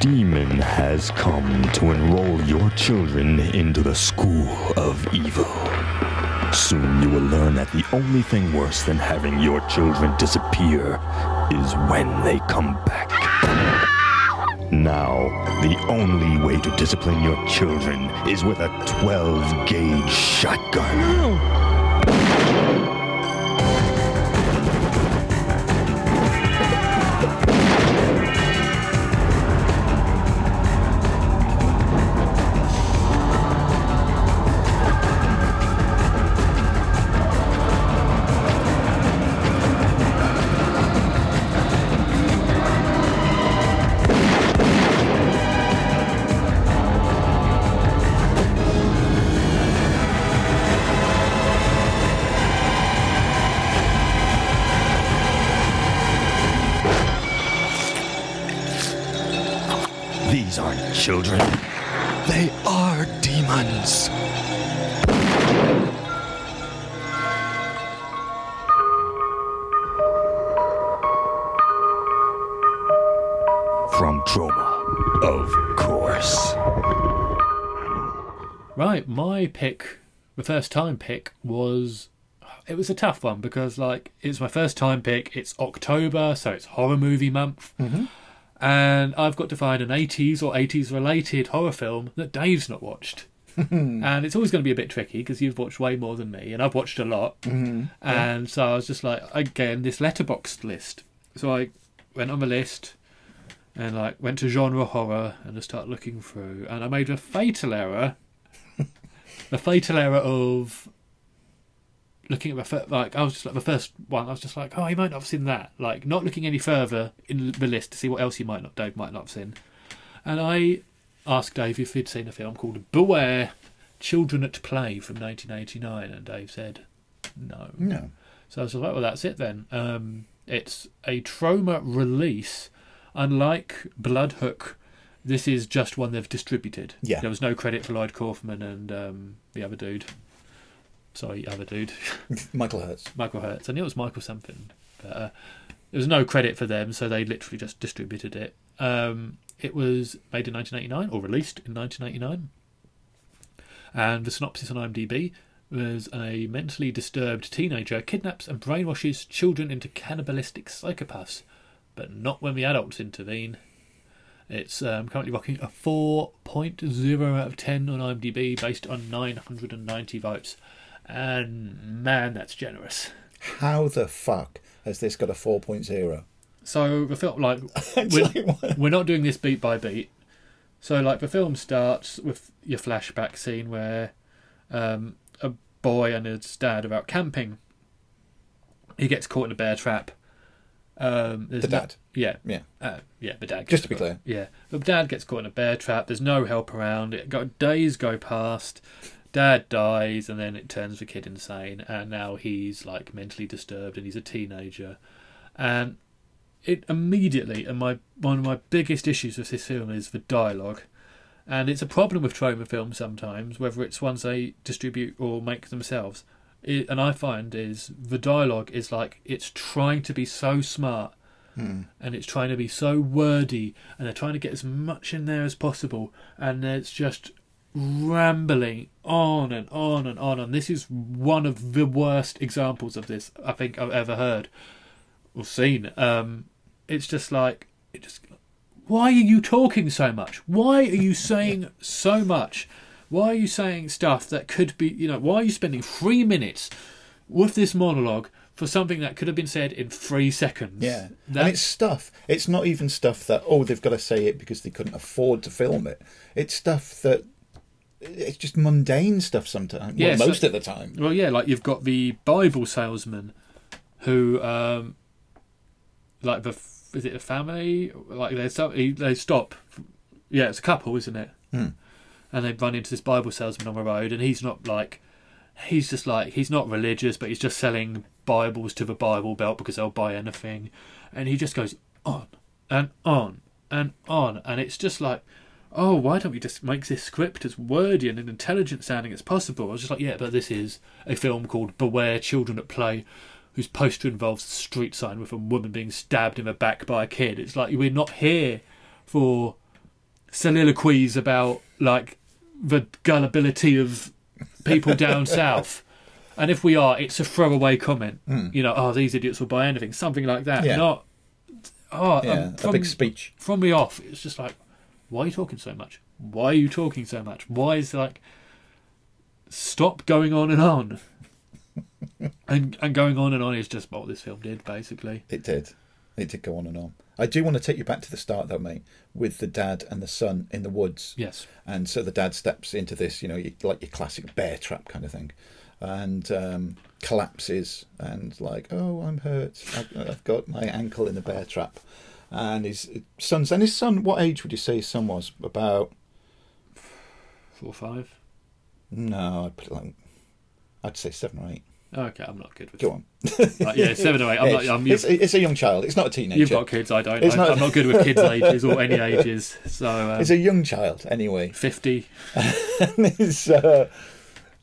Demon has come to enroll your children into the school of evil. Soon you will learn that the only thing worse than having your children disappear is when they come back. Now, the only way to discipline your children is with a 12 gauge shotgun. These my pick, the first time pick was. It was a tough one because, like, it's my first time pick. It's October, so it's horror movie month. Mm-hmm. And I've got to find an 80s or 80s related horror film that Dave's not watched. (laughs) and it's always going to be a bit tricky because you've watched way more than me, and I've watched a lot. Mm-hmm. And so I was just like, again, this Letterboxd list. So I went on the list and like went to genre horror and I started looking through, and I made a fatal error. The fatal error of looking at the fir- like I was just like the first one. I was just like, oh, he might not have seen that. Like not looking any further in the list to see what else you might not Dave might not have seen. And I asked Dave if he'd seen a film called Beware, Children at Play from 1989, and Dave said no. No. So I was like, well, that's it then. Um, it's a Troma release. Unlike Bloodhook, this is just one they've distributed. Yeah. There was no credit for Lloyd Kaufman and um, the other dude. Sorry, other dude, (laughs) Michael Herz. Michael Herz. I knew it was Michael something. But, uh, there was no credit for them, so they literally just distributed it. Um, it was made in 1989, or released in 1989. And the synopsis on IMDb was a mentally disturbed teenager kidnaps and brainwashes children into cannibalistic psychopaths, but not when the adults intervene. It's um, currently rocking a 4.0 out of 10 on IMDb based on 990 votes. And man, that's generous. How the fuck has this got a 4.0? So the film, like, (laughs) we're, like, we're not doing this beat by beat. So, like, the film starts with your flashback scene where um, a boy and his dad are out camping. He gets caught in a bear trap. Um, The no- dad. yeah, Yeah. uh, yeah, the dad. Just to be caught- clear. yeah, the dad gets caught in a bear trap. There's no help around. It got days go past. Dad dies, and then it turns the kid insane, and now he's like mentally disturbed, and he's a teenager, and it immediately. And my one of my biggest issues with this film is the dialogue, and it's a problem with Troma films sometimes, whether it's ones they distribute or make themselves. It, and I find is the dialogue is like it's trying to be so smart and it's trying to be so wordy and they're trying to get as much in there as possible and it's just rambling on and on and on. And this is one of the worst examples of this I think I've ever heard or seen. Um it's just like it just why are you talking so much? Why are you saying so much why are you saying stuff that could be you know why are you spending 3 minutes with this monologue for something that could have been said in 3 seconds Yeah, That- and it's stuff. It's not even stuff that oh they've got to say it because they couldn't afford to film it. It's stuff that it's just mundane stuff sometimes. Yeah, well, so- most of the time. Well, yeah, like you've got the Bible salesman who, um, like the is it a family? Like they stop, they stop. Yeah, it's a couple, isn't it? Hmm. And they run into this Bible salesman on the road, and he's not like he's just like he's not religious, but he's just selling Bibles to the Bible Belt because they'll buy anything, and he just goes on and on and on, and it's just like oh, why don't we just make this script as wordy and intelligent sounding as possible? I was just like, yeah, but this is a film called Beware Children at Play, whose poster involves a street sign with a woman being stabbed in the back by a kid. It's like we're not here for soliloquies about like the gullibility of people down (laughs) south. And if we are, it's a throwaway comment. You know, oh, these idiots will buy anything, something like that. Yeah. Not, oh, Yeah, um, a big speech. from me off, it's just like, why are you talking so much? Why are you talking so much? Why is like, stop going on and on, (laughs) and and going on and on is just what this film did basically. It did. It did go on and on. I do want to take you back to the start though, mate, with the dad and the son in the woods. Yes, And so the dad steps into this, you know, like your classic bear trap kind of thing, and um, collapses and like, oh, I'm hurt. I've, I've got my ankle in the bear trap. And his son's and his son. What age would you say his son was? About four or five. no, I'd put it like I'd say seven or eight. Okay, I'm not good with. Go on. (laughs) Like, yeah, seven or eight. I'm not. it's, I'm, it's, it's a young child. It's not a teenager. you've got kids. I don't. I, not- I'm not good with kids' ages or any ages. So (laughs) um, It's a young child, anyway. fifty. (laughs) and, uh,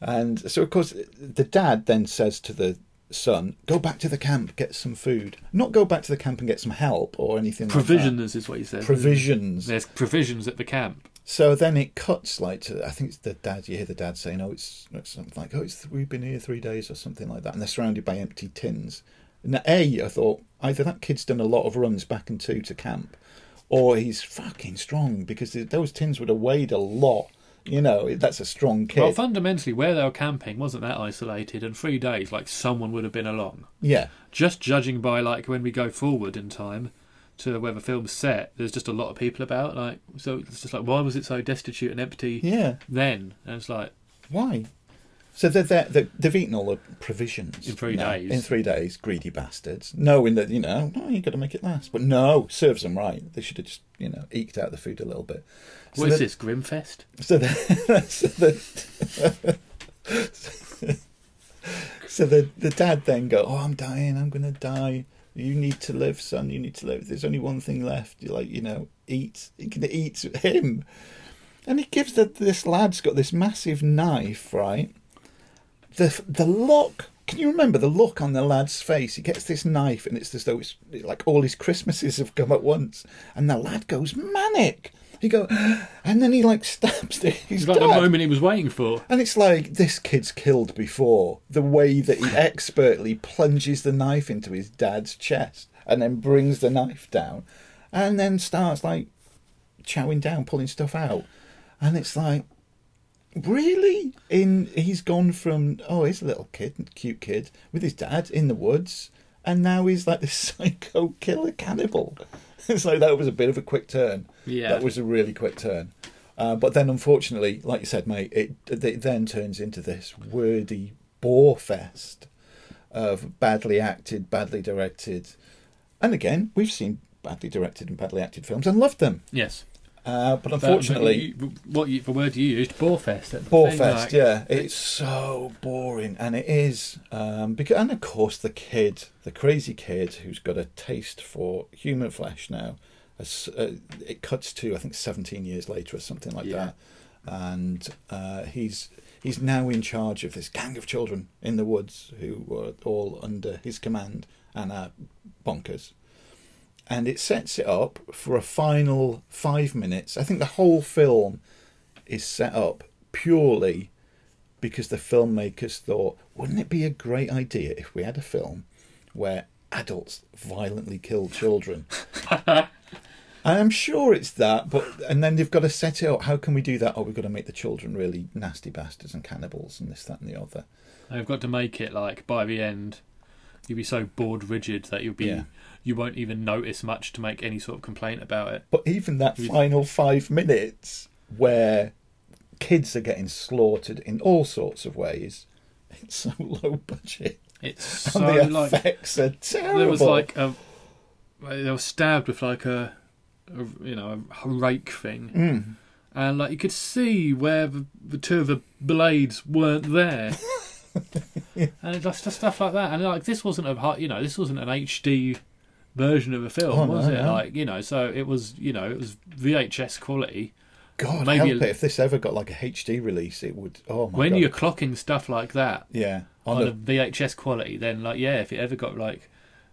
and so of course the dad then says to the son go back to the camp get some food not go back to the camp and get some help or anything like Provisions is what he said. provisions There's provisions at the camp. So then it cuts like to i think it's the dad you hear the dad saying oh it's, it's something like oh it's we've been here three days or something like that and they're surrounded by empty tins. Now a i thought either that kid's done a lot of runs back and two to camp or he's fucking strong because those tins would have weighed a lot you know that's a strong kid. Well, fundamentally, where they were camping wasn't that isolated, and three days, like someone would have been along. yeah. Just judging by like when we go forward in time to where the film's set, there's just a lot of people about. Like, so it's just like, why was it so destitute and empty yeah then? And it's like, Why? So they're, they're, they're, they've eaten all the provisions In three days. In three days, greedy bastards, knowing that you know, oh, you got to make it last. But no, serves them right. They should have just you know eked out the food a little bit. So what is this Grimfest? So the, (laughs) so the, (laughs) so the the dad then go, oh, I'm dying. I'm gonna die. You need to live, son. You need to live. There's only one thing left. You like you know, eat. You can eat him. And he gives the, this lad's got this massive knife, right? The the look. Can you remember the look on the lad's face? He gets this knife, and it's as though it's like all his Christmases have come at once. And the lad goes manic. He go, (gasps) and then he like stabs the, his It's like the moment he was waiting for. And it's like this kid's killed before. The way that he (laughs) expertly plunges the knife into his dad's chest and then brings the knife down, and then starts like chowing down, pulling stuff out, and it's like, really? In he's gone from oh, he's a little kid, cute kid with his dad in the woods, and now he's like (laughs) this psycho killer cannibal. (laughs) Like that was a bit of a quick turn. Yeah. that was a really quick turn. Uh, but then, unfortunately, like you said, mate, it, it then turns into this wordy bore fest of badly acted, badly directed, and again, we've seen badly directed and badly acted films and loved them. Yes. Uh, but But- unfortunately, but you- what you, the word you used, Borefest. that's the Bore like- yeah, it's so boring, and it is um, because, and of course, the kid, the crazy kid who's got a taste for human flesh now, as, uh, it cuts to I think seventeen years later or something like Yeah. that, and uh, he's he's now in charge of this gang of children in the woods who were all under his command and are bonkers. And it sets it up for a final five minutes. I think the whole film is set up purely because the filmmakers thought, wouldn't it be a great idea if we had a film where adults violently kill children? (laughs) I'm sure it's that, but and then they've got to set it up. How can we do that? Oh, we've got to make the children really nasty bastards and cannibals and this, that, and the other. They've got to make it like by the end, you'll be so bored rigid that you'll be Yeah. you won't even notice much to make any sort of complaint about it. But even that Yes. final five minutes where kids are getting slaughtered in all sorts of ways, it's so (laughs) low budget. It's so and the like effects are terrible. there was like a they were stabbed with like a, a you know a rake thing, Mm. and like you could see where the, the two of the blades weren't there. (laughs) (laughs) And just, just stuff like that, and like this wasn't a you know, this wasn't an HD version of a film, Oh, no, was it? no. Like you know, so it was, you know, it was VHS quality. God, maybe help it. If this ever got like a HD release, it would. Oh my when god! you're clocking stuff like that yeah on, on a a, VHS quality, then like yeah, if it ever got like,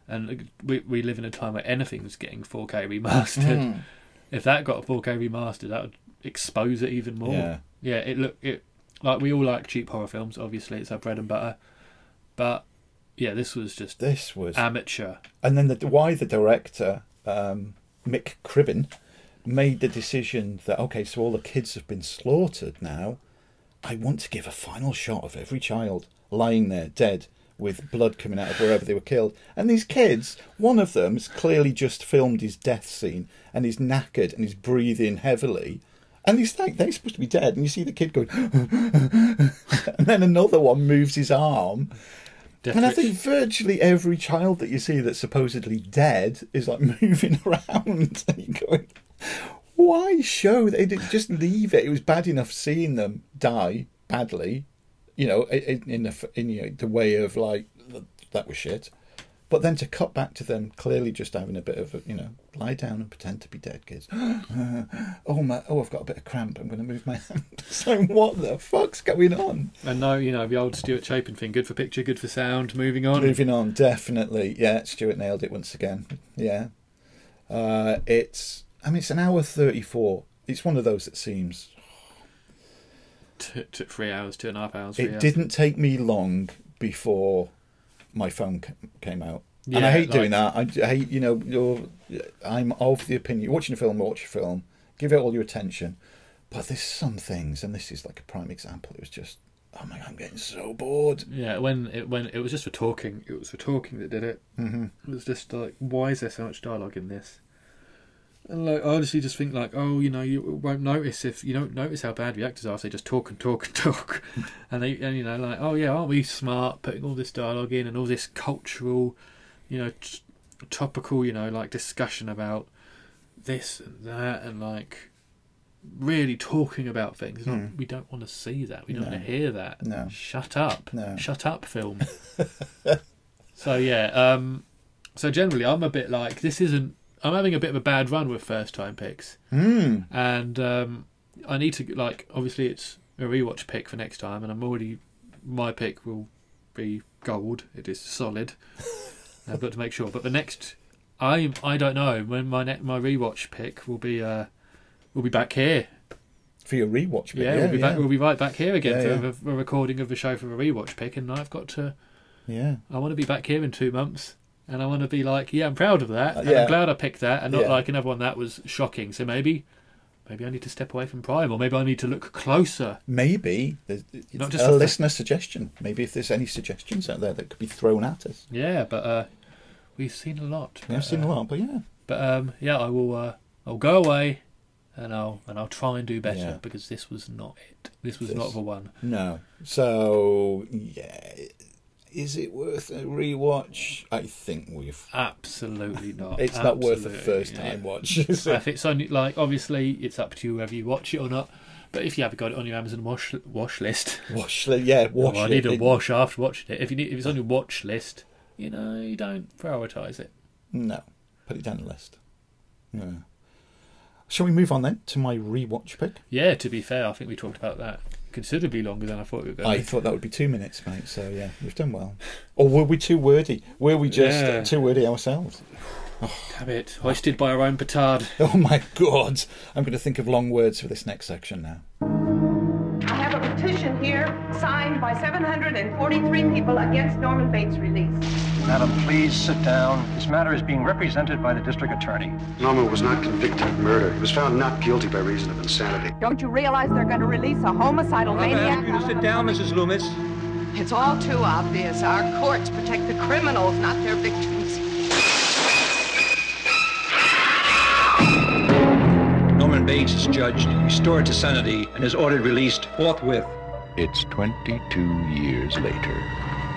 and we we live in a time where anything's getting 4K remastered. Mm. If that got a 4K remastered, that would expose it even more. Yeah. yeah. It look it like we all like cheap horror films. Obviously, it's our bread and butter. But yeah, this was just this was, amateur. and then the why the director um, Mik Cribben made the decision that okay, so all the kids have been slaughtered now. I want to give a final shot of every child lying there dead with blood coming out of wherever they were killed. And these kids, one of them them's clearly just filmed his death scene and he's knackered and he's breathing heavily. And he's like, they're supposed to be dead. And you see the kid going, (laughs) and then another one moves his arm. Death And I think virtually every child that you see that's supposedly dead is like (laughs) moving around. (laughs) And you're going, why show? They did just leave it. It was bad enough seeing them die badly, you know, in, in the in you know, the way of like that was shit. But then to cut back to them clearly just having a bit of a, you know, lie down and pretend to be dead kids. (gasps) oh my! Oh, I've got a bit of cramp. I'm going to move my (laughs) hand. so what the fuck's going on? And no, you know the old Stuart Chapin thing: good for picture, good for sound. Moving on. Moving on, definitely. Yeah, Stuart nailed it once again. Yeah. Uh, it's, I mean, it's an hour 34. It's one of those that seems. T- three hours, two and a half hours. It hours. didn't take me long before my phone came out. and I Yeah, hate doing that. I, I hate, you know, you're, I'm of the opinion, watching a film, watch a film, give it all your attention. But there's some things, and this is like a prime example. It was just, oh my god, I'm getting so bored. Yeah, when it when it was just for talking, it was for talking that did it. Mm-hmm. It was just like, why is there so much dialogue in this? And like, I honestly just think like, oh, you know, you won't notice if you don't notice how bad the actors are if they just talk and talk and (laughs) talk, and they and you know like, oh yeah, aren't we smart putting all this dialogue in and all this cultural, you know, t- topical, you know, like discussion about this and that and like really talking about things. Not- Hmm. we don't want to see that. We don't No. want to hear that. No. Shut up. No. Shut up, film. (laughs) so yeah, um, so generally I'm a bit like this isn't. I'm having a bit of a bad run with first time picks, Mm. and um, I need to like. Obviously, it's a rewatch pick for next time, and I'm already. My pick will be gold. It is solid. (laughs) I've got to make sure. But the next, I I don't know when my ne- my rewatch pick will be. Uh, will be back here. For your rewatch, bit, Yeah, yeah, we'll be yeah. back. We'll be right back here again Yeah, for. The, a recording of the show for a rewatch pick, and I've got to. yeah. I want to be back here in two months, and I want to be like, yeah, I'm proud of that, Uh, and yeah. I'm glad I picked that, and not Yeah. like another one that was shocking. So maybe, maybe I need to step away from Prime, or maybe I need to look closer. Maybe Not just a listener suggestion. Maybe if there's any suggestions out there that could be thrown at us. Yeah, but uh, we've seen a lot. We have but, seen uh, a lot, but yeah. But um, yeah, I will. Uh, I'll go away, and I'll and I'll try and do better Yeah. because this was not it. This was This- not the one. No. So, yeah. Is it worth a rewatch? I think we've. Absolutely (laughs) not. It's not worth a first not. time watch. is? If it's only like obviously it's up to you whether you watch it or not. But if you haven't got it on your Amazon watch watch list, Wash, li- yeah, (laughs) wash well, I it. need a It- wash after watching it. If you need, if it's on your watch list, you know you don't prioritise it. No, put it down the list. Yeah. Shall we move on then to my rewatch pick? Yeah, to be fair, I think we talked about that considerably longer than I thought we were going. I thought that would be two minutes, mate. So yeah, we've done well. Or were we too wordy? Were we just uh, Yeah. too wordy ourselves? Oh. Damn it, hoisted by our own petard. (laughs) Oh my god! I'm going to think of long words for this next section now. I have a petition here signed by 743 people against Norman Bates' release. Madam, please sit down. This matter is being represented by the district attorney. Norman was not convicted of murder. He was found not guilty by reason of insanity. Don't you realize they're going to release a homicidal maniac? I'm You to sit down, Mrs. Loomis. It's all too obvious. Our courts protect the criminals, not their victims. Norman Bates is judged, restored to sanity, and is ordered released forthwith. It's 22 years later,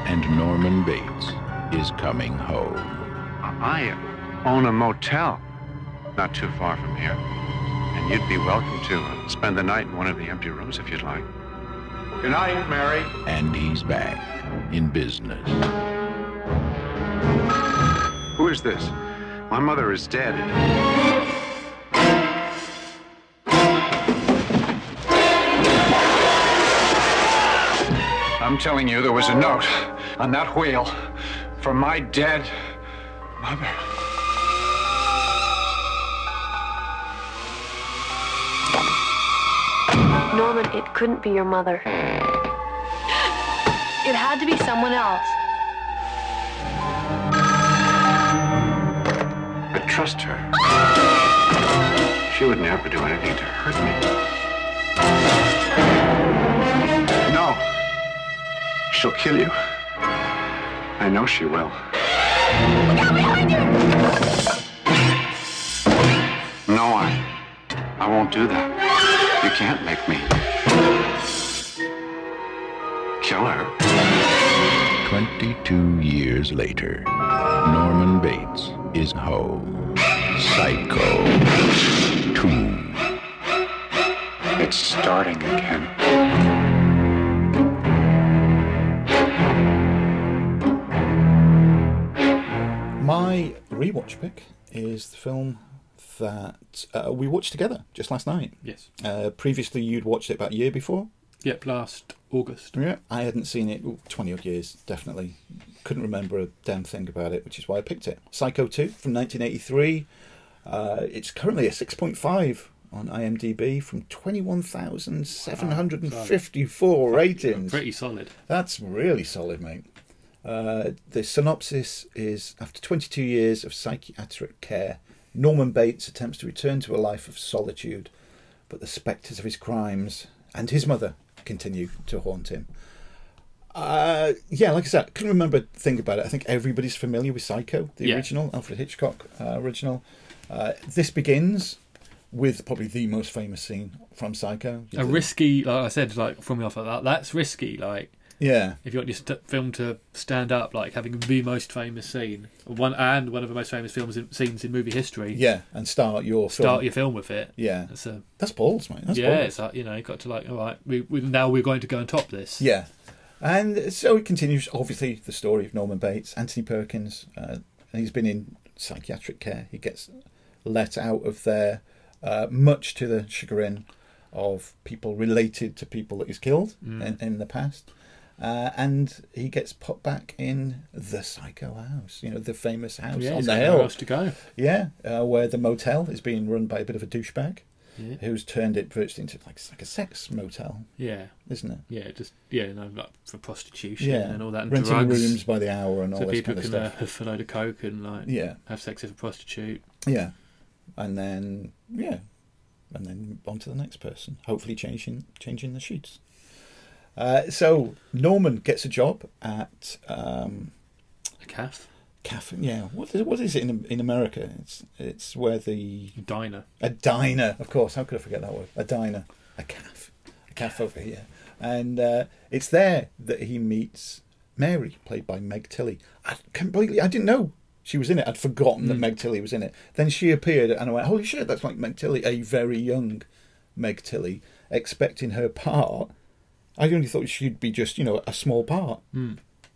and Norman Bates is coming home. I own a motel not too far from here. And you'd be welcome to uh, spend the night in one of the empty rooms if you'd like. Good night, Mary. And he's back in business. Who is this? My mother is dead. I'm telling you, there was a note on that wheel from my dead mother. Norman, it couldn't be your mother. It had to be someone else. But trust her. She would never do anything to hurt me. No. She'll kill you. I know she will. No, I. I won't do that. You can't make me. Kill her. 22 years later, Norman Bates is home. Psycho 2. It's starting again. Rewatch pick is the film that uh, we watched together just last night. Yes. Uh, previously, you'd watched it about a year before. Yep, last August. Yeah, I hadn't seen it ooh, 20 odd years, definitely. Couldn't remember a damn thing about it, which is why I picked it. Psycho 2 from 1983. Uh, it's currently a 6.5 on IMDb from 21,754 ratings. Pretty solid. That's really solid, mate. Uh, the synopsis is After 22 years of psychiatric care, Norman Bates attempts to return to a life of solitude, but the spectres of his crimes and his mother continue to haunt him. Uh, yeah, like I said, I couldn't remember a thing about it. I think everybody's familiar with Psycho, the Yeah. original, Alfred Hitchcock uh, original. Uh, this begins with probably the most famous scene from Psycho. A risky, like I said, like from me off like that. That's risky. Like Yeah, if you want your st- film to stand up, like having the most famous scene, one and one of the most famous films in, scenes in movie history. yeah, and start your Start film. your film with it. Yeah, That's a that's balls, mate. That's yeah. balls. It's like you know, you got to like, all right, we, we now we're going to go and top this. Yeah. And so it continues, obviously, the story of Norman Bates, Anthony Perkins. Uh, he's been in psychiatric care. He gets let out of there, uh, much to the chagrin of people related to people that he's killed in, in the past. Uh, and he gets put back in the Psycho House, you know, the famous house Yeah, on the hill. else to go. Yeah, uh, where the motel is being run by a bit of a douchebag Yeah. who's turned it virtually into like, like a sex motel, Yeah, isn't it? yeah, just yeah, no, like for prostitution Yeah, and all that, and renting drugs. rooms by the hour and all so this people kind of can uh, stuff. huff a load of coke and like Yeah, have sex with a prostitute. yeah, and then yeah, and then on to the next person. Hopefully, changing changing the sheets. Uh, so Norman gets a job at um, A calf. cafe. Yeah, what is, what is it in in America? It's it's where the Diner. a diner, of course. How could I forget that word? A diner, a calf, a calf over here, and uh, it's there that he meets Mary, played by Meg Tilly. I completely, I didn't know she was in it. I'd forgotten that Meg Tilly was in it. Then she appeared, and I went, "Holy shit, that's like Meg Tilly, a very young Meg Tilly." Expecting her part, I only thought she'd be just you know a small part.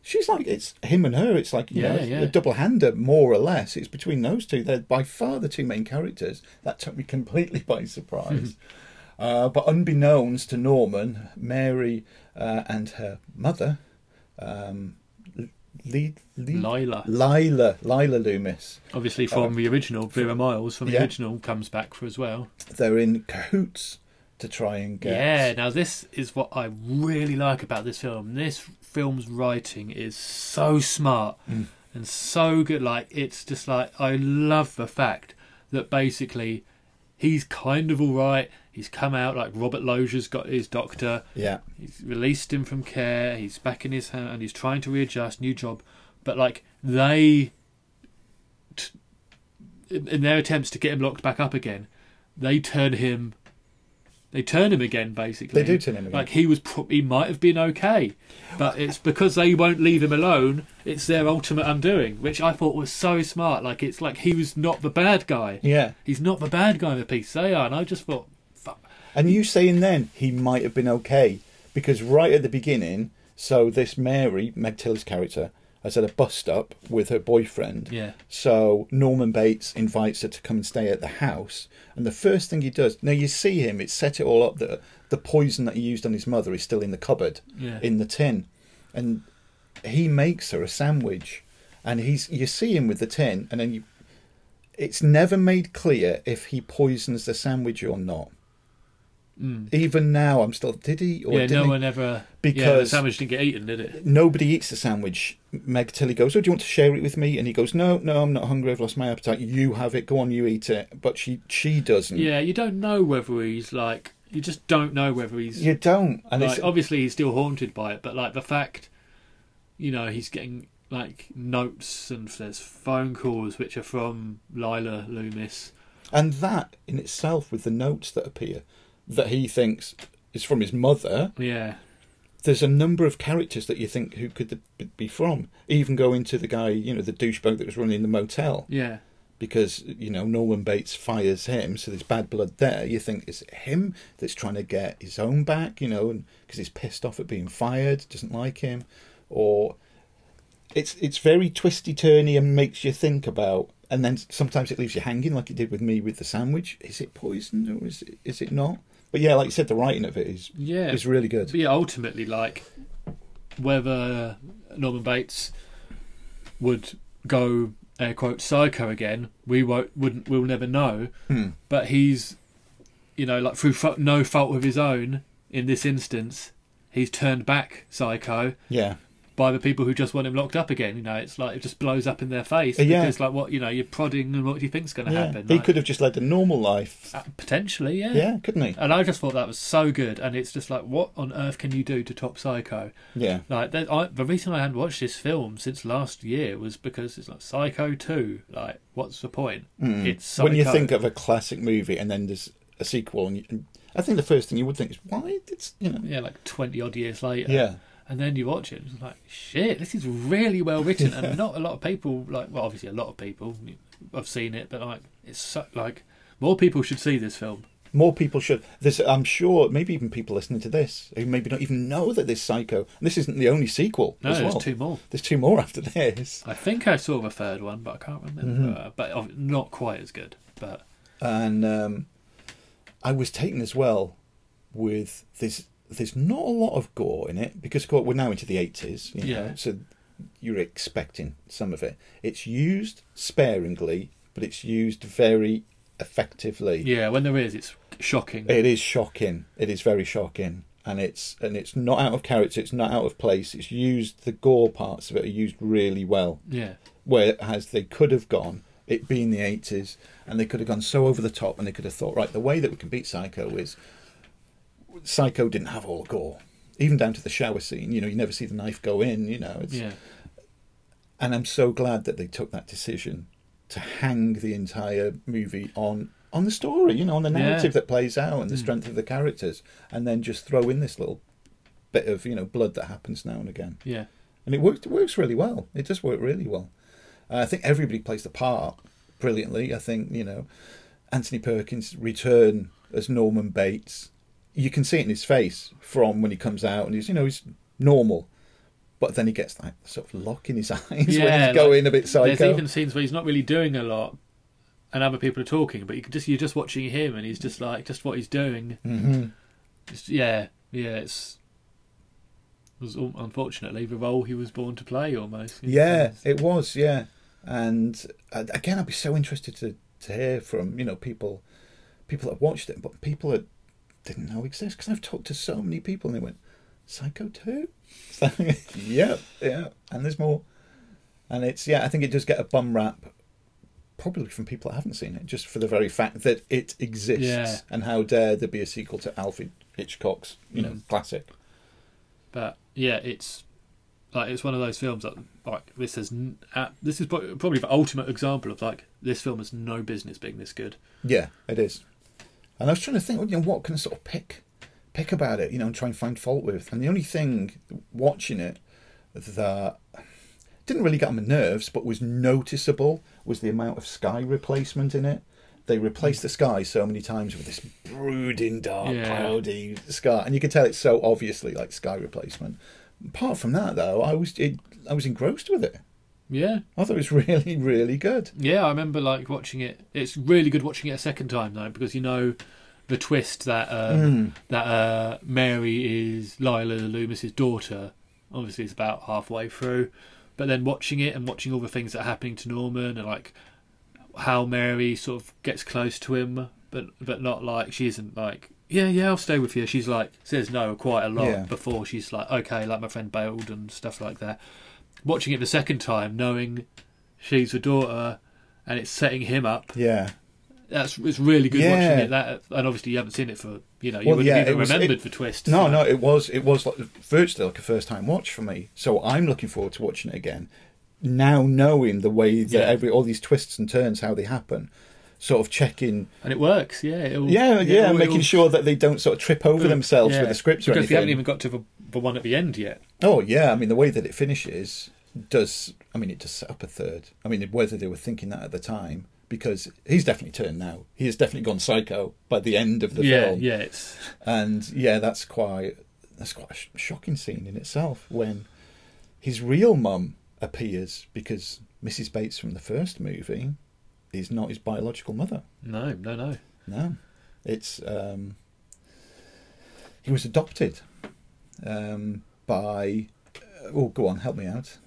She's like it's him and her. It's like you know Yeah, yeah. a double hander more or less. It's between those two. They're by far the two main characters. That took me (laughs) completely by surprise. uh, but unbeknownst to Norman, Mary uh, and her mother, um, Lila. Lila, Lila Loomis. Obviously from the original, Vera Miles from the Uh, yeah. original comes back for as well. They're in cahoots to try and get. Yeah, now this is what I really like about this film. This film's writing is so smart Mm. and so good. Like it's just like I love the fact that basically he's kind of all right. He's come out like Robert Loggia's got his doctor. Yeah. He's released him from care. He's back in his hand and he's trying to readjust, new job. But like they, t- in their attempts to get him locked back up again, they turn him. They turn him again, basically. They do turn him again. Like he was, pro- he might have been okay, but it's because they won't leave him alone. It's their ultimate undoing, which I thought was so smart. Like it's like he was not the bad guy. Yeah. He's not the bad guy in the piece. They are, and I just thought, fuck. And you saying then he might have been okay because right at the beginning, so this Mary, Meg Tilly's character, is at a bus stop with her boyfriend. Yeah. So Norman Bates invites her to come and stay at the house, and the first thing he does, now you see him, it's set it all up that the poison that he used on his mother is still in the cupboard, Yeah. in the tin, and he makes her a sandwich, and he's you see him with the tin, and then you. It's never made clear if he poisons the sandwich or not. Even now, I'm still. Did he? Or Mm. yeah, didn't no he? one ever. yeah, the sandwich didn't get eaten, did it? nobody eats the sandwich. Meg Tilly goes, "Oh, do you want to share it with me?" And he goes, "No, no, I'm not hungry. I've lost my appetite. You have it. Go on, you eat it." But she, she doesn't. Yeah, you don't know whether he's like. You just don't know whether he's. You don't, and like, it's obviously he's still haunted by it, but like the fact, you know, he's getting like notes and there's phone calls which are from Lila Loomis. and that in itself, with the notes that appear, that he thinks is from his mother. Yeah, There's a number of characters that you think who could be from. Even going to the guy, you know, the douchebag that was running the motel. yeah, because you know Norman Bates fires him, so there's bad blood there. You think it's him that's trying to get his own back, you know, and because he's pissed off at being fired, doesn't like him, or it's it's very twisty turny and makes you think about. And then sometimes it leaves you hanging, like it did with me with the sandwich. Is it poisoned or is it is it not? But yeah, like you said, the writing of it is yeah. is really good. But yeah, ultimately, like whether Norman Bates would go air quote psycho again, we won't wouldn't we'll never know. Hmm. But he's, you know, like through no fault of his own. In this instance, he's turned back psycho Yeah, by the people who just want him locked up again. You know, it's like it just blows up in their face yeah. because, like, what you know, you're prodding, and what do you think's going to yeah. happen? He Like, could have just led a normal life. uh, potentially, yeah. Yeah, couldn't he? And I just thought that was so good, and it's just like, what on earth can you do to top Psycho? Yeah. Like that, I, the reason I hadn't watched this film since last year was because it's like Psycho Two. Like, what's the point? It's Psycho. Mm. when you think of a classic movie and then there's a sequel, and, you, and I think the first thing you would think is why it's you know yeah, like twenty odd years later. Yeah. And then you watch it, it's like shit. This is really well written, and not a lot of people like. Well, obviously a lot of people have seen it, but like it's so, like more people should see this film. more people should. This, I'm sure maybe even people listening to this who maybe don't even know that there's Psycho. And this isn't the only sequel. No, there's well. two more. There's two more after this, I think I saw the third one, but I can't remember. Mm-hmm. But not quite as good. But and um, I was taken as well with there's there's not a lot of gore in it because of course, we're now into the 80s. You know, Yeah. so you're expecting some of it. It's used sparingly, but it's used very effectively. yeah, when there is, it's shocking. It is shocking. It is very shocking, and it's and it's not out of character. It's not out of place. It's used. The gore parts of it are used really well. yeah, Whereas they could have gone, it being the eighties, and they could have gone so over the top, and they could have thought, right, the way that we can beat Psycho is Psycho didn't have all the gore, even down to the shower scene. You know, you never see the knife go in. You know, it's, yeah, and I'm so glad that they took that decision to hang the entire movie on on the story, you know, on the narrative Yeah. that plays out and the Mm. strength of the characters, and then just throw in this little bit of you know blood that happens now and again. Yeah. and it works. It works really well. It does work really well. Uh, I think everybody plays the part brilliantly. I think you know Anthony Perkins' return as Norman Bates. You can see it in his face from when he comes out, and he's you know he's normal, but then he gets that sort of lock in his (laughs) eyes when he's like, going a bit psycho. There's even scenes where he's not really doing a lot, and other people are talking, but you just you're just watching him, and he's just like just what he's doing. Mhm. It's- yeah, yeah. It's it was unfortunately the role he was born to play almost. Yeah, it was. Yeah, and again, I'd be so interested to to hear from you know people, people that watched it, but people that didn't know exist because I've talked to so many people and they went, "Psycho 2? yeah, yeah, and there's more, and it's yeah, I think it does get a bum rap. Probably from people that haven't seen it, just for the very fact that it exists, Yeah. and how dare there be a sequel to Alfred Hitchcock's, you know, Mm. classic. But yeah, it's like it's one of those films that like this is uh, this is probably the ultimate example of like this film has no business being this good. Yeah, it is. And I was trying to think, you know, what can I sort of pick, pick about it, you know, and try and find fault with. And the only thing watching it that didn't really get on my nerves, but was noticeable, was the amount of sky replacement in it. They replaced the sky so many times with this brooding, dark, Yeah. cloudy sky, and you can tell it's so obviously like sky replacement. Apart from that, though, I was it, I was engrossed with it. Yeah, I thought it was (laughs) really, really good. yeah. I remember like watching it. It's really good watching it a second time though because you know the twist that um, Mm. that uh, Mary is Lila Loomis's daughter. Obviously, it's about halfway through, but then watching it and watching all the things that are happening to Norman and like how Mary sort of gets close to him, but but not like she isn't like yeah yeah I'll stay with you. She's like says no quite a lot Yeah. before she's like okay like my friend bailed and stuff like that. Watching it the second time, knowing she's the daughter and it's setting him up. Yeah. That's it's really good Yeah. watching it. That and obviously you haven't seen it for you know you Well, wouldn't yeah, even was- remembered it- the twist. No, so- no, it was it was like virtually like a first time watch for me. So I'm looking forward to watching it again. Now knowing the way that every all these twists and turns how they happen, sort of checking. and it works. Yeah, it'll, Yeah, yeah, it'll- making it'll- sure that they don't sort of trip over it'll- themselves yeah, with the scripts or because we haven't even got to the, the one at the end yet. Oh yeah, I mean the way that it finishes does. I mean it does set up a third. I mean whether they were thinking that at the time because he's definitely turned now. He has definitely gone psycho by the end of the yeah, film. yeah, it's and yeah, that's quite that's quite a sh- shocking scene in itself when his real mum appears because Mrs. Bates from the first movie is not his biological mother. no, no, no. No, it's um, he was adopted um, by. Oh, go on, help me out.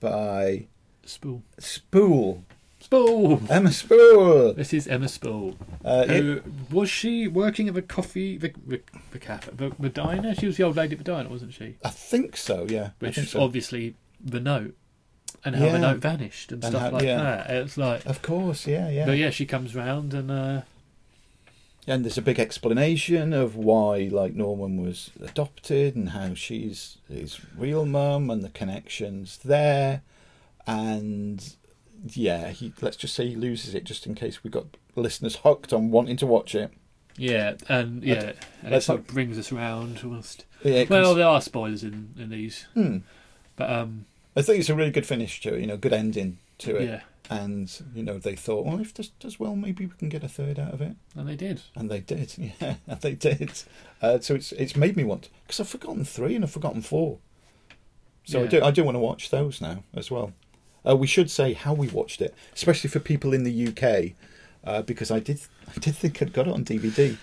By Spool. Spool. Spool. Emma Spool. This is Emma Spool. Uh, who, was she working at the coffee, the, the, the cafe, the, diner? She was the old lady at the diner, wasn't she? I think so. Yeah, Which think so. obviously the note and how Yeah. the note vanished and, And stuff how- like yeah. that. It's like, Of course, yeah, yeah. but yeah, she comes round and uh, and there's a big explanation of why like Norman was adopted and how she's his real mum and the connections there and yeah he let's just say he loses it just in case we got listeners hooked on wanting to watch it yeah, and yeah, and it let's sort not- of brings us round almost. Yeah, well, comes- there are spoilers in in these, Hmm. but um, I think it's a really good finish to it you know good ending to it. Yeah. and you know they thought well if this does well maybe we can get a third out of it. And they did. and they did (laughs) yeah and they did. Uh, so it's it's made me want because I've forgotten three and I've forgotten four. So I do I do want to watch those now as well. Uh, we should say how we watched it, especially for people in the UK, uh, because I did I did think I'd got it on DVD,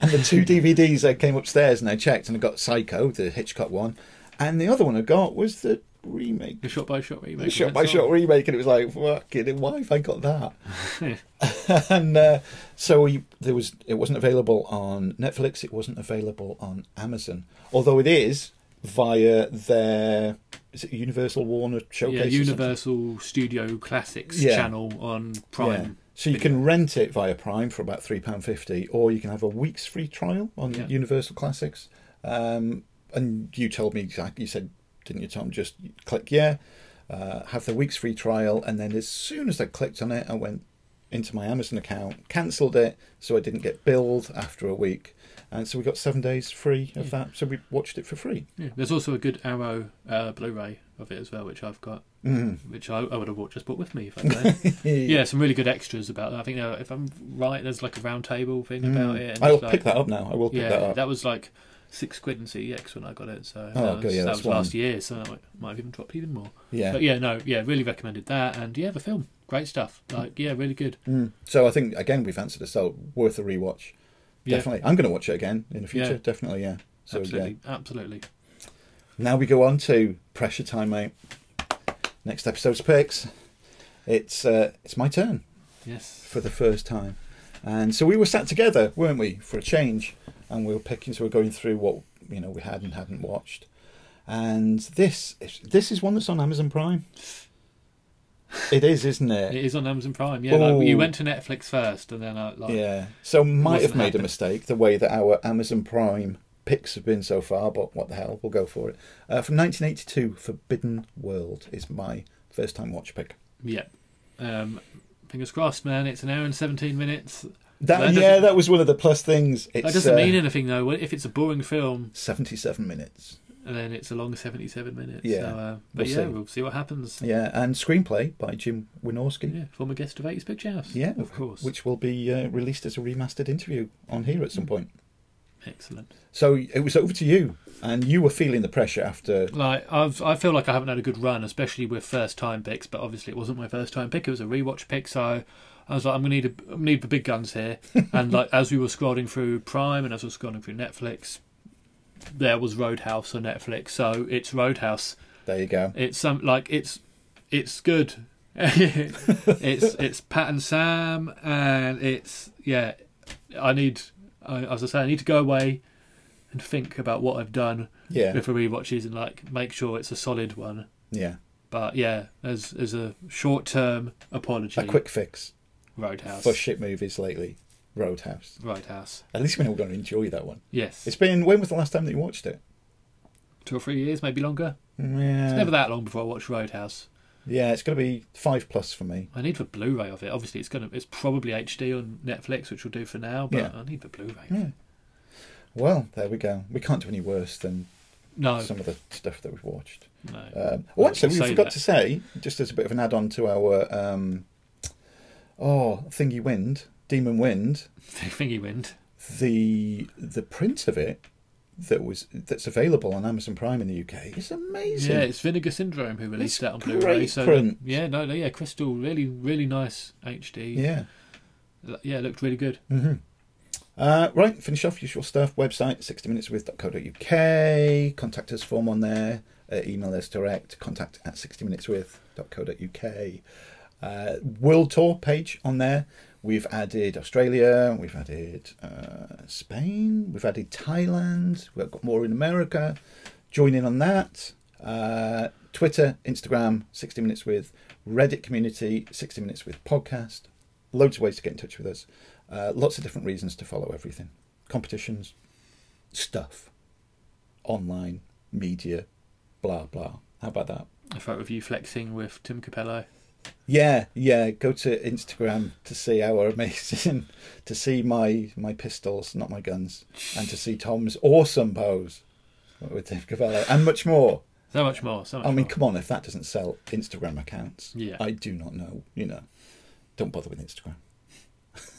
and the two (laughs) DVDs I came upstairs and I checked and I got Psycho, the Hitchcock one, and the other one I got was the remake, The shot by shot remake. the shot by shot remake, and it was like fucking why have I got that? (laughs) and uh, so we, there was it wasn't available on Netflix. It wasn't available on Amazon, although it is via their is it Universal Warner Showcase? Yeah. Universal Studio Classics Yeah. channel on Prime. Yeah. So you can rent it via Prime for about three pound fifty, or you can have a week's free trial on Yeah. Universal Classics. Um, and you told me exactly. You said, didn't you, Tom? Just click yeah. uh, have the week's free trial, and then as soon as I clicked on it, I went into my Amazon account, cancelled it, so I didn't get billed after a week, and so we got seven days free of that. So we watched it for free. Yeah. There's also a good Arrow uh, Blu-ray of it as well, which I've got, Mhm. which I, I would have just bought with me if I could. (laughs) yeah, some really good extras about that. I think uh, if I'm right, there's like a round table thing Mm. about it. and I'll like- pick that up now. I will pick yeah, that up. was like six quid in CEX when I got it. So Oh, that was, yeah, that was last year, so that might, might have even dropped even more. Yeah. but yeah, no, yeah, really recommended that, and yeah, the film, great stuff. Like, yeah, really good. Mm. So I think again we've answered. So worth a rewatch. Yeah. Definitely, I'm going to watch it again in the future. Yeah. Definitely, yeah. So absolutely, yeah. absolutely. Now we go on to pressure time, mate. Next episode's picks. It's uh, it's my turn Yes. for the first time, and so we were sat together, weren't we, for a change, and we were picking. So we we're going through what you know we had and hadn't watched, and this this is one that's on Amazon Prime. It is, isn't it? It is on Amazon Prime. Yeah, like, you Oh. went to Netflix first, and then I like yeah. So might have made a mistake the way that our Amazon Prime picks have been so far, but what the hell, we'll go for it. Uh, from 1982, Forbidden World is my first time watch pick. Yeah. Um, fingers crossed, man. It's an hour and 17 minutes. That, doesn't- yeah, that was one of the plus things. It's, that doesn't uh, mean anything, though. If it's a boring film, 77 minutes. and then it's a long 77 minutes. Yeah, So, uh, but we'll yeah, see. we'll see what happens. Yeah, and screenplay by Jim Wynorski. Yeah, former guest of 80s Picture House. Yeah, of course. Which will be uh, released as a remastered interview on here at some point. Excellent. So it was over to you, and you were feeling the pressure after. Like I've, I feel like I haven't had a good run, especially with first time picks. But obviously, it wasn't my first time pick; it was a rewatch pick. So I was like, I'm gonna need a, I'm need the big guns here. (laughs) and like as we were scrolling through Prime and as we were scrolling through Netflix, there was Roadhouse on Netflix. So it's Roadhouse. There you go. It's some like it's it's good. (laughs) it's it's Pat and Sam, and it's yeah. I need, I, as I say, I need to go away and think about what I've done Yeah. with the rewatches and like make sure it's a solid one. Yeah. But yeah, as as a short term apology, A quick fix Roadhouse. for shit movies lately. Roadhouse. Roadhouse. At least we're going to enjoy that one. Yes. It's been. When was the last time that you watched it? Two or three years, maybe longer. Yeah. It's never that long before I watch Roadhouse. Yeah, it's going to be five plus for me. I need the Blu-ray of it. Obviously, it's gonna it's probably HD on Netflix, which we'll do for now. But Yeah. I need the Blu-ray. Yeah. Well, there we go. We can't do any worse than No. some of the stuff that we've watched. No. Um, Well, oh, actually, we say forgot that. to say, just as a bit of an add-on to our um, oh thingy wind, demon wind, (laughs) Thingy Wind. the the print of it that was that's available on Amazon Prime in the UK is amazing. Yeah, it's Vinegar Syndrome who released It's that on Blu-ray. So print. yeah, no, no, yeah, Crystal, really, really nice HD. Yeah. yeah, it looked really good. hmm Uh, right, finish off usual stuff. Website 60minuteswith.co.uk. Contact us form on there. Uh, email us direct. Contact at 60minuteswith.co.uk. Uh, World Tour page on there. We've added Australia. We've added uh, Spain. We've added Thailand. We've got more in America. Join in on that. Uh, Twitter, Instagram, 60 Minutes With. Reddit community, 60 Minutes With podcast. Loads of ways to get in touch with us. Uh, lots of different reasons to follow everything. Competitions, stuff, online, media, blah, blah. How about that? A photo of you flexing with Tim Cappello. Yeah, yeah. Go to Instagram to see our amazing, (laughs) to see my my pistols, not my guns, and to see Tom's awesome pose with Tim Cappello and much more. So much more. So much I mean, more. come on, if that doesn't sell Instagram accounts, Yeah. I do not know. You know, don't bother with Instagram.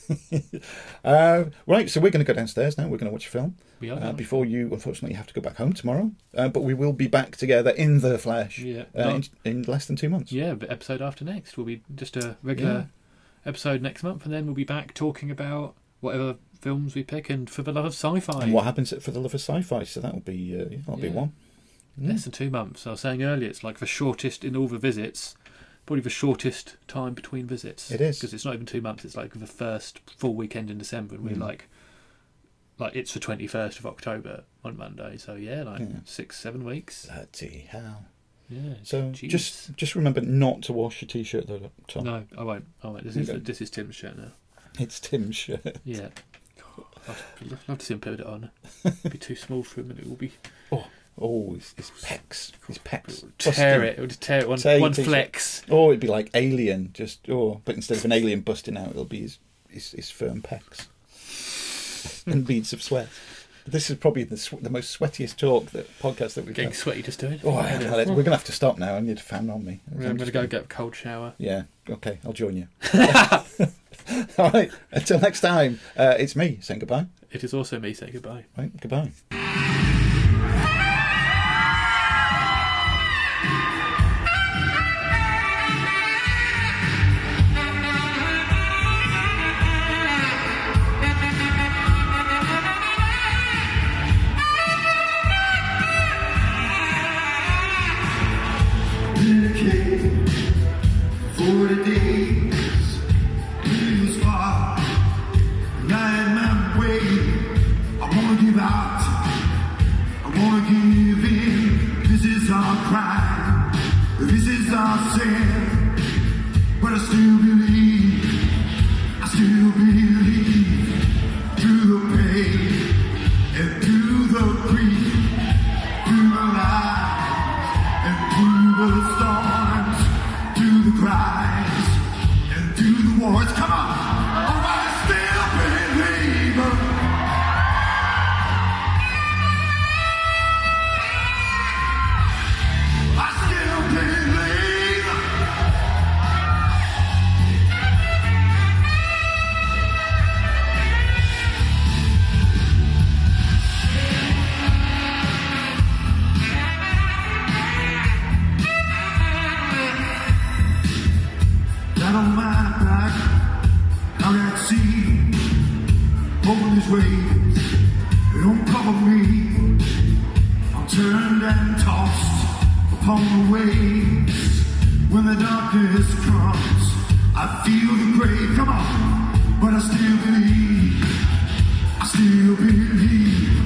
(laughs) uh, right, so we're going to go downstairs now. We're going to watch a film. We are. Uh, before you, unfortunately, have to go back home tomorrow. Uh, but we will be back together in the flesh Yeah. uh, in, in less than two months. Yeah, but episode after next We'll be just a regular episode next month, and then we'll be back talking about whatever films we pick and for the love of sci-fi. And what happens for the love of sci-fi? So that will be uh, that'll be Yeah. one. Less than two months. I was saying earlier, it's like the shortest in all the visits. Probably the shortest time between visits. It is. because it's not even two months. It's like the first full weekend in December, and we're Mm. like, like it's the twenty first of October on Monday. So yeah, like Yeah. six, seven weeks. Bloody hell! Yeah. So jeez. just just remember not to wash your t-shirt though, Tom. no, I won't. I won't. This is this is Tim's shirt now. It's Tim's shirt. Yeah. I'd love to see him put it on. It'd (laughs) be too small for him, and it will be. Oh. Oh, his, his pecs, his pecs. Tear Busting. it. It would tear it one, Tear one flex. Or it'd be like Alien, just oh, but instead of an alien busting out, it'll be his his, his firm pecs (laughs) and beads of sweat. This is probably the sw- the most sweatiest talk that podcast that we've Getting done. sweaty just doing. Oh, yeah, we're gonna have to stop now. I need a fan on me. I'm going to go get a cold shower. Yeah. Okay, I'll join you. (laughs) (laughs) All right. Until next time, uh, it's me saying goodbye. It is also me saying goodbye. Right. Goodbye. Down on my back, out at sea, over these waves, they don't cover me. I'm turned and tossed upon the waves. When the darkness comes, I feel the grave. Come on, but I still believe. I still believe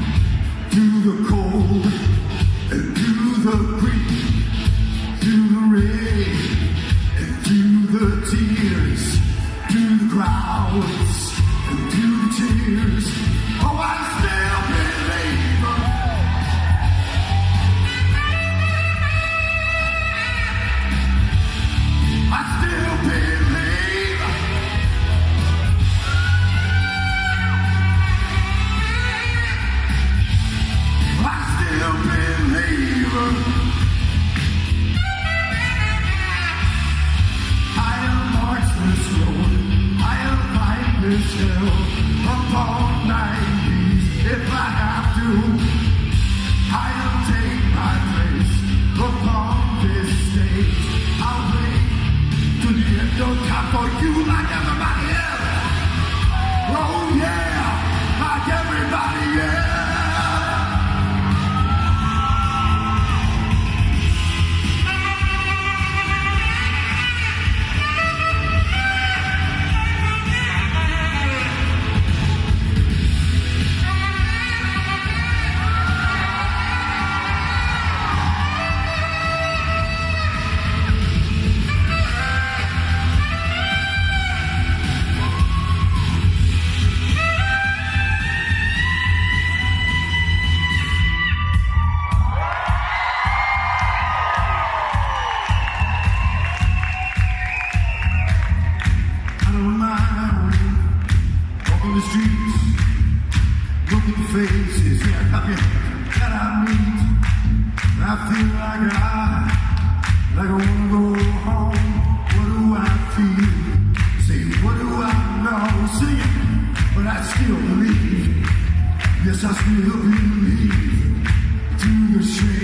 Yes, I still believe through the shame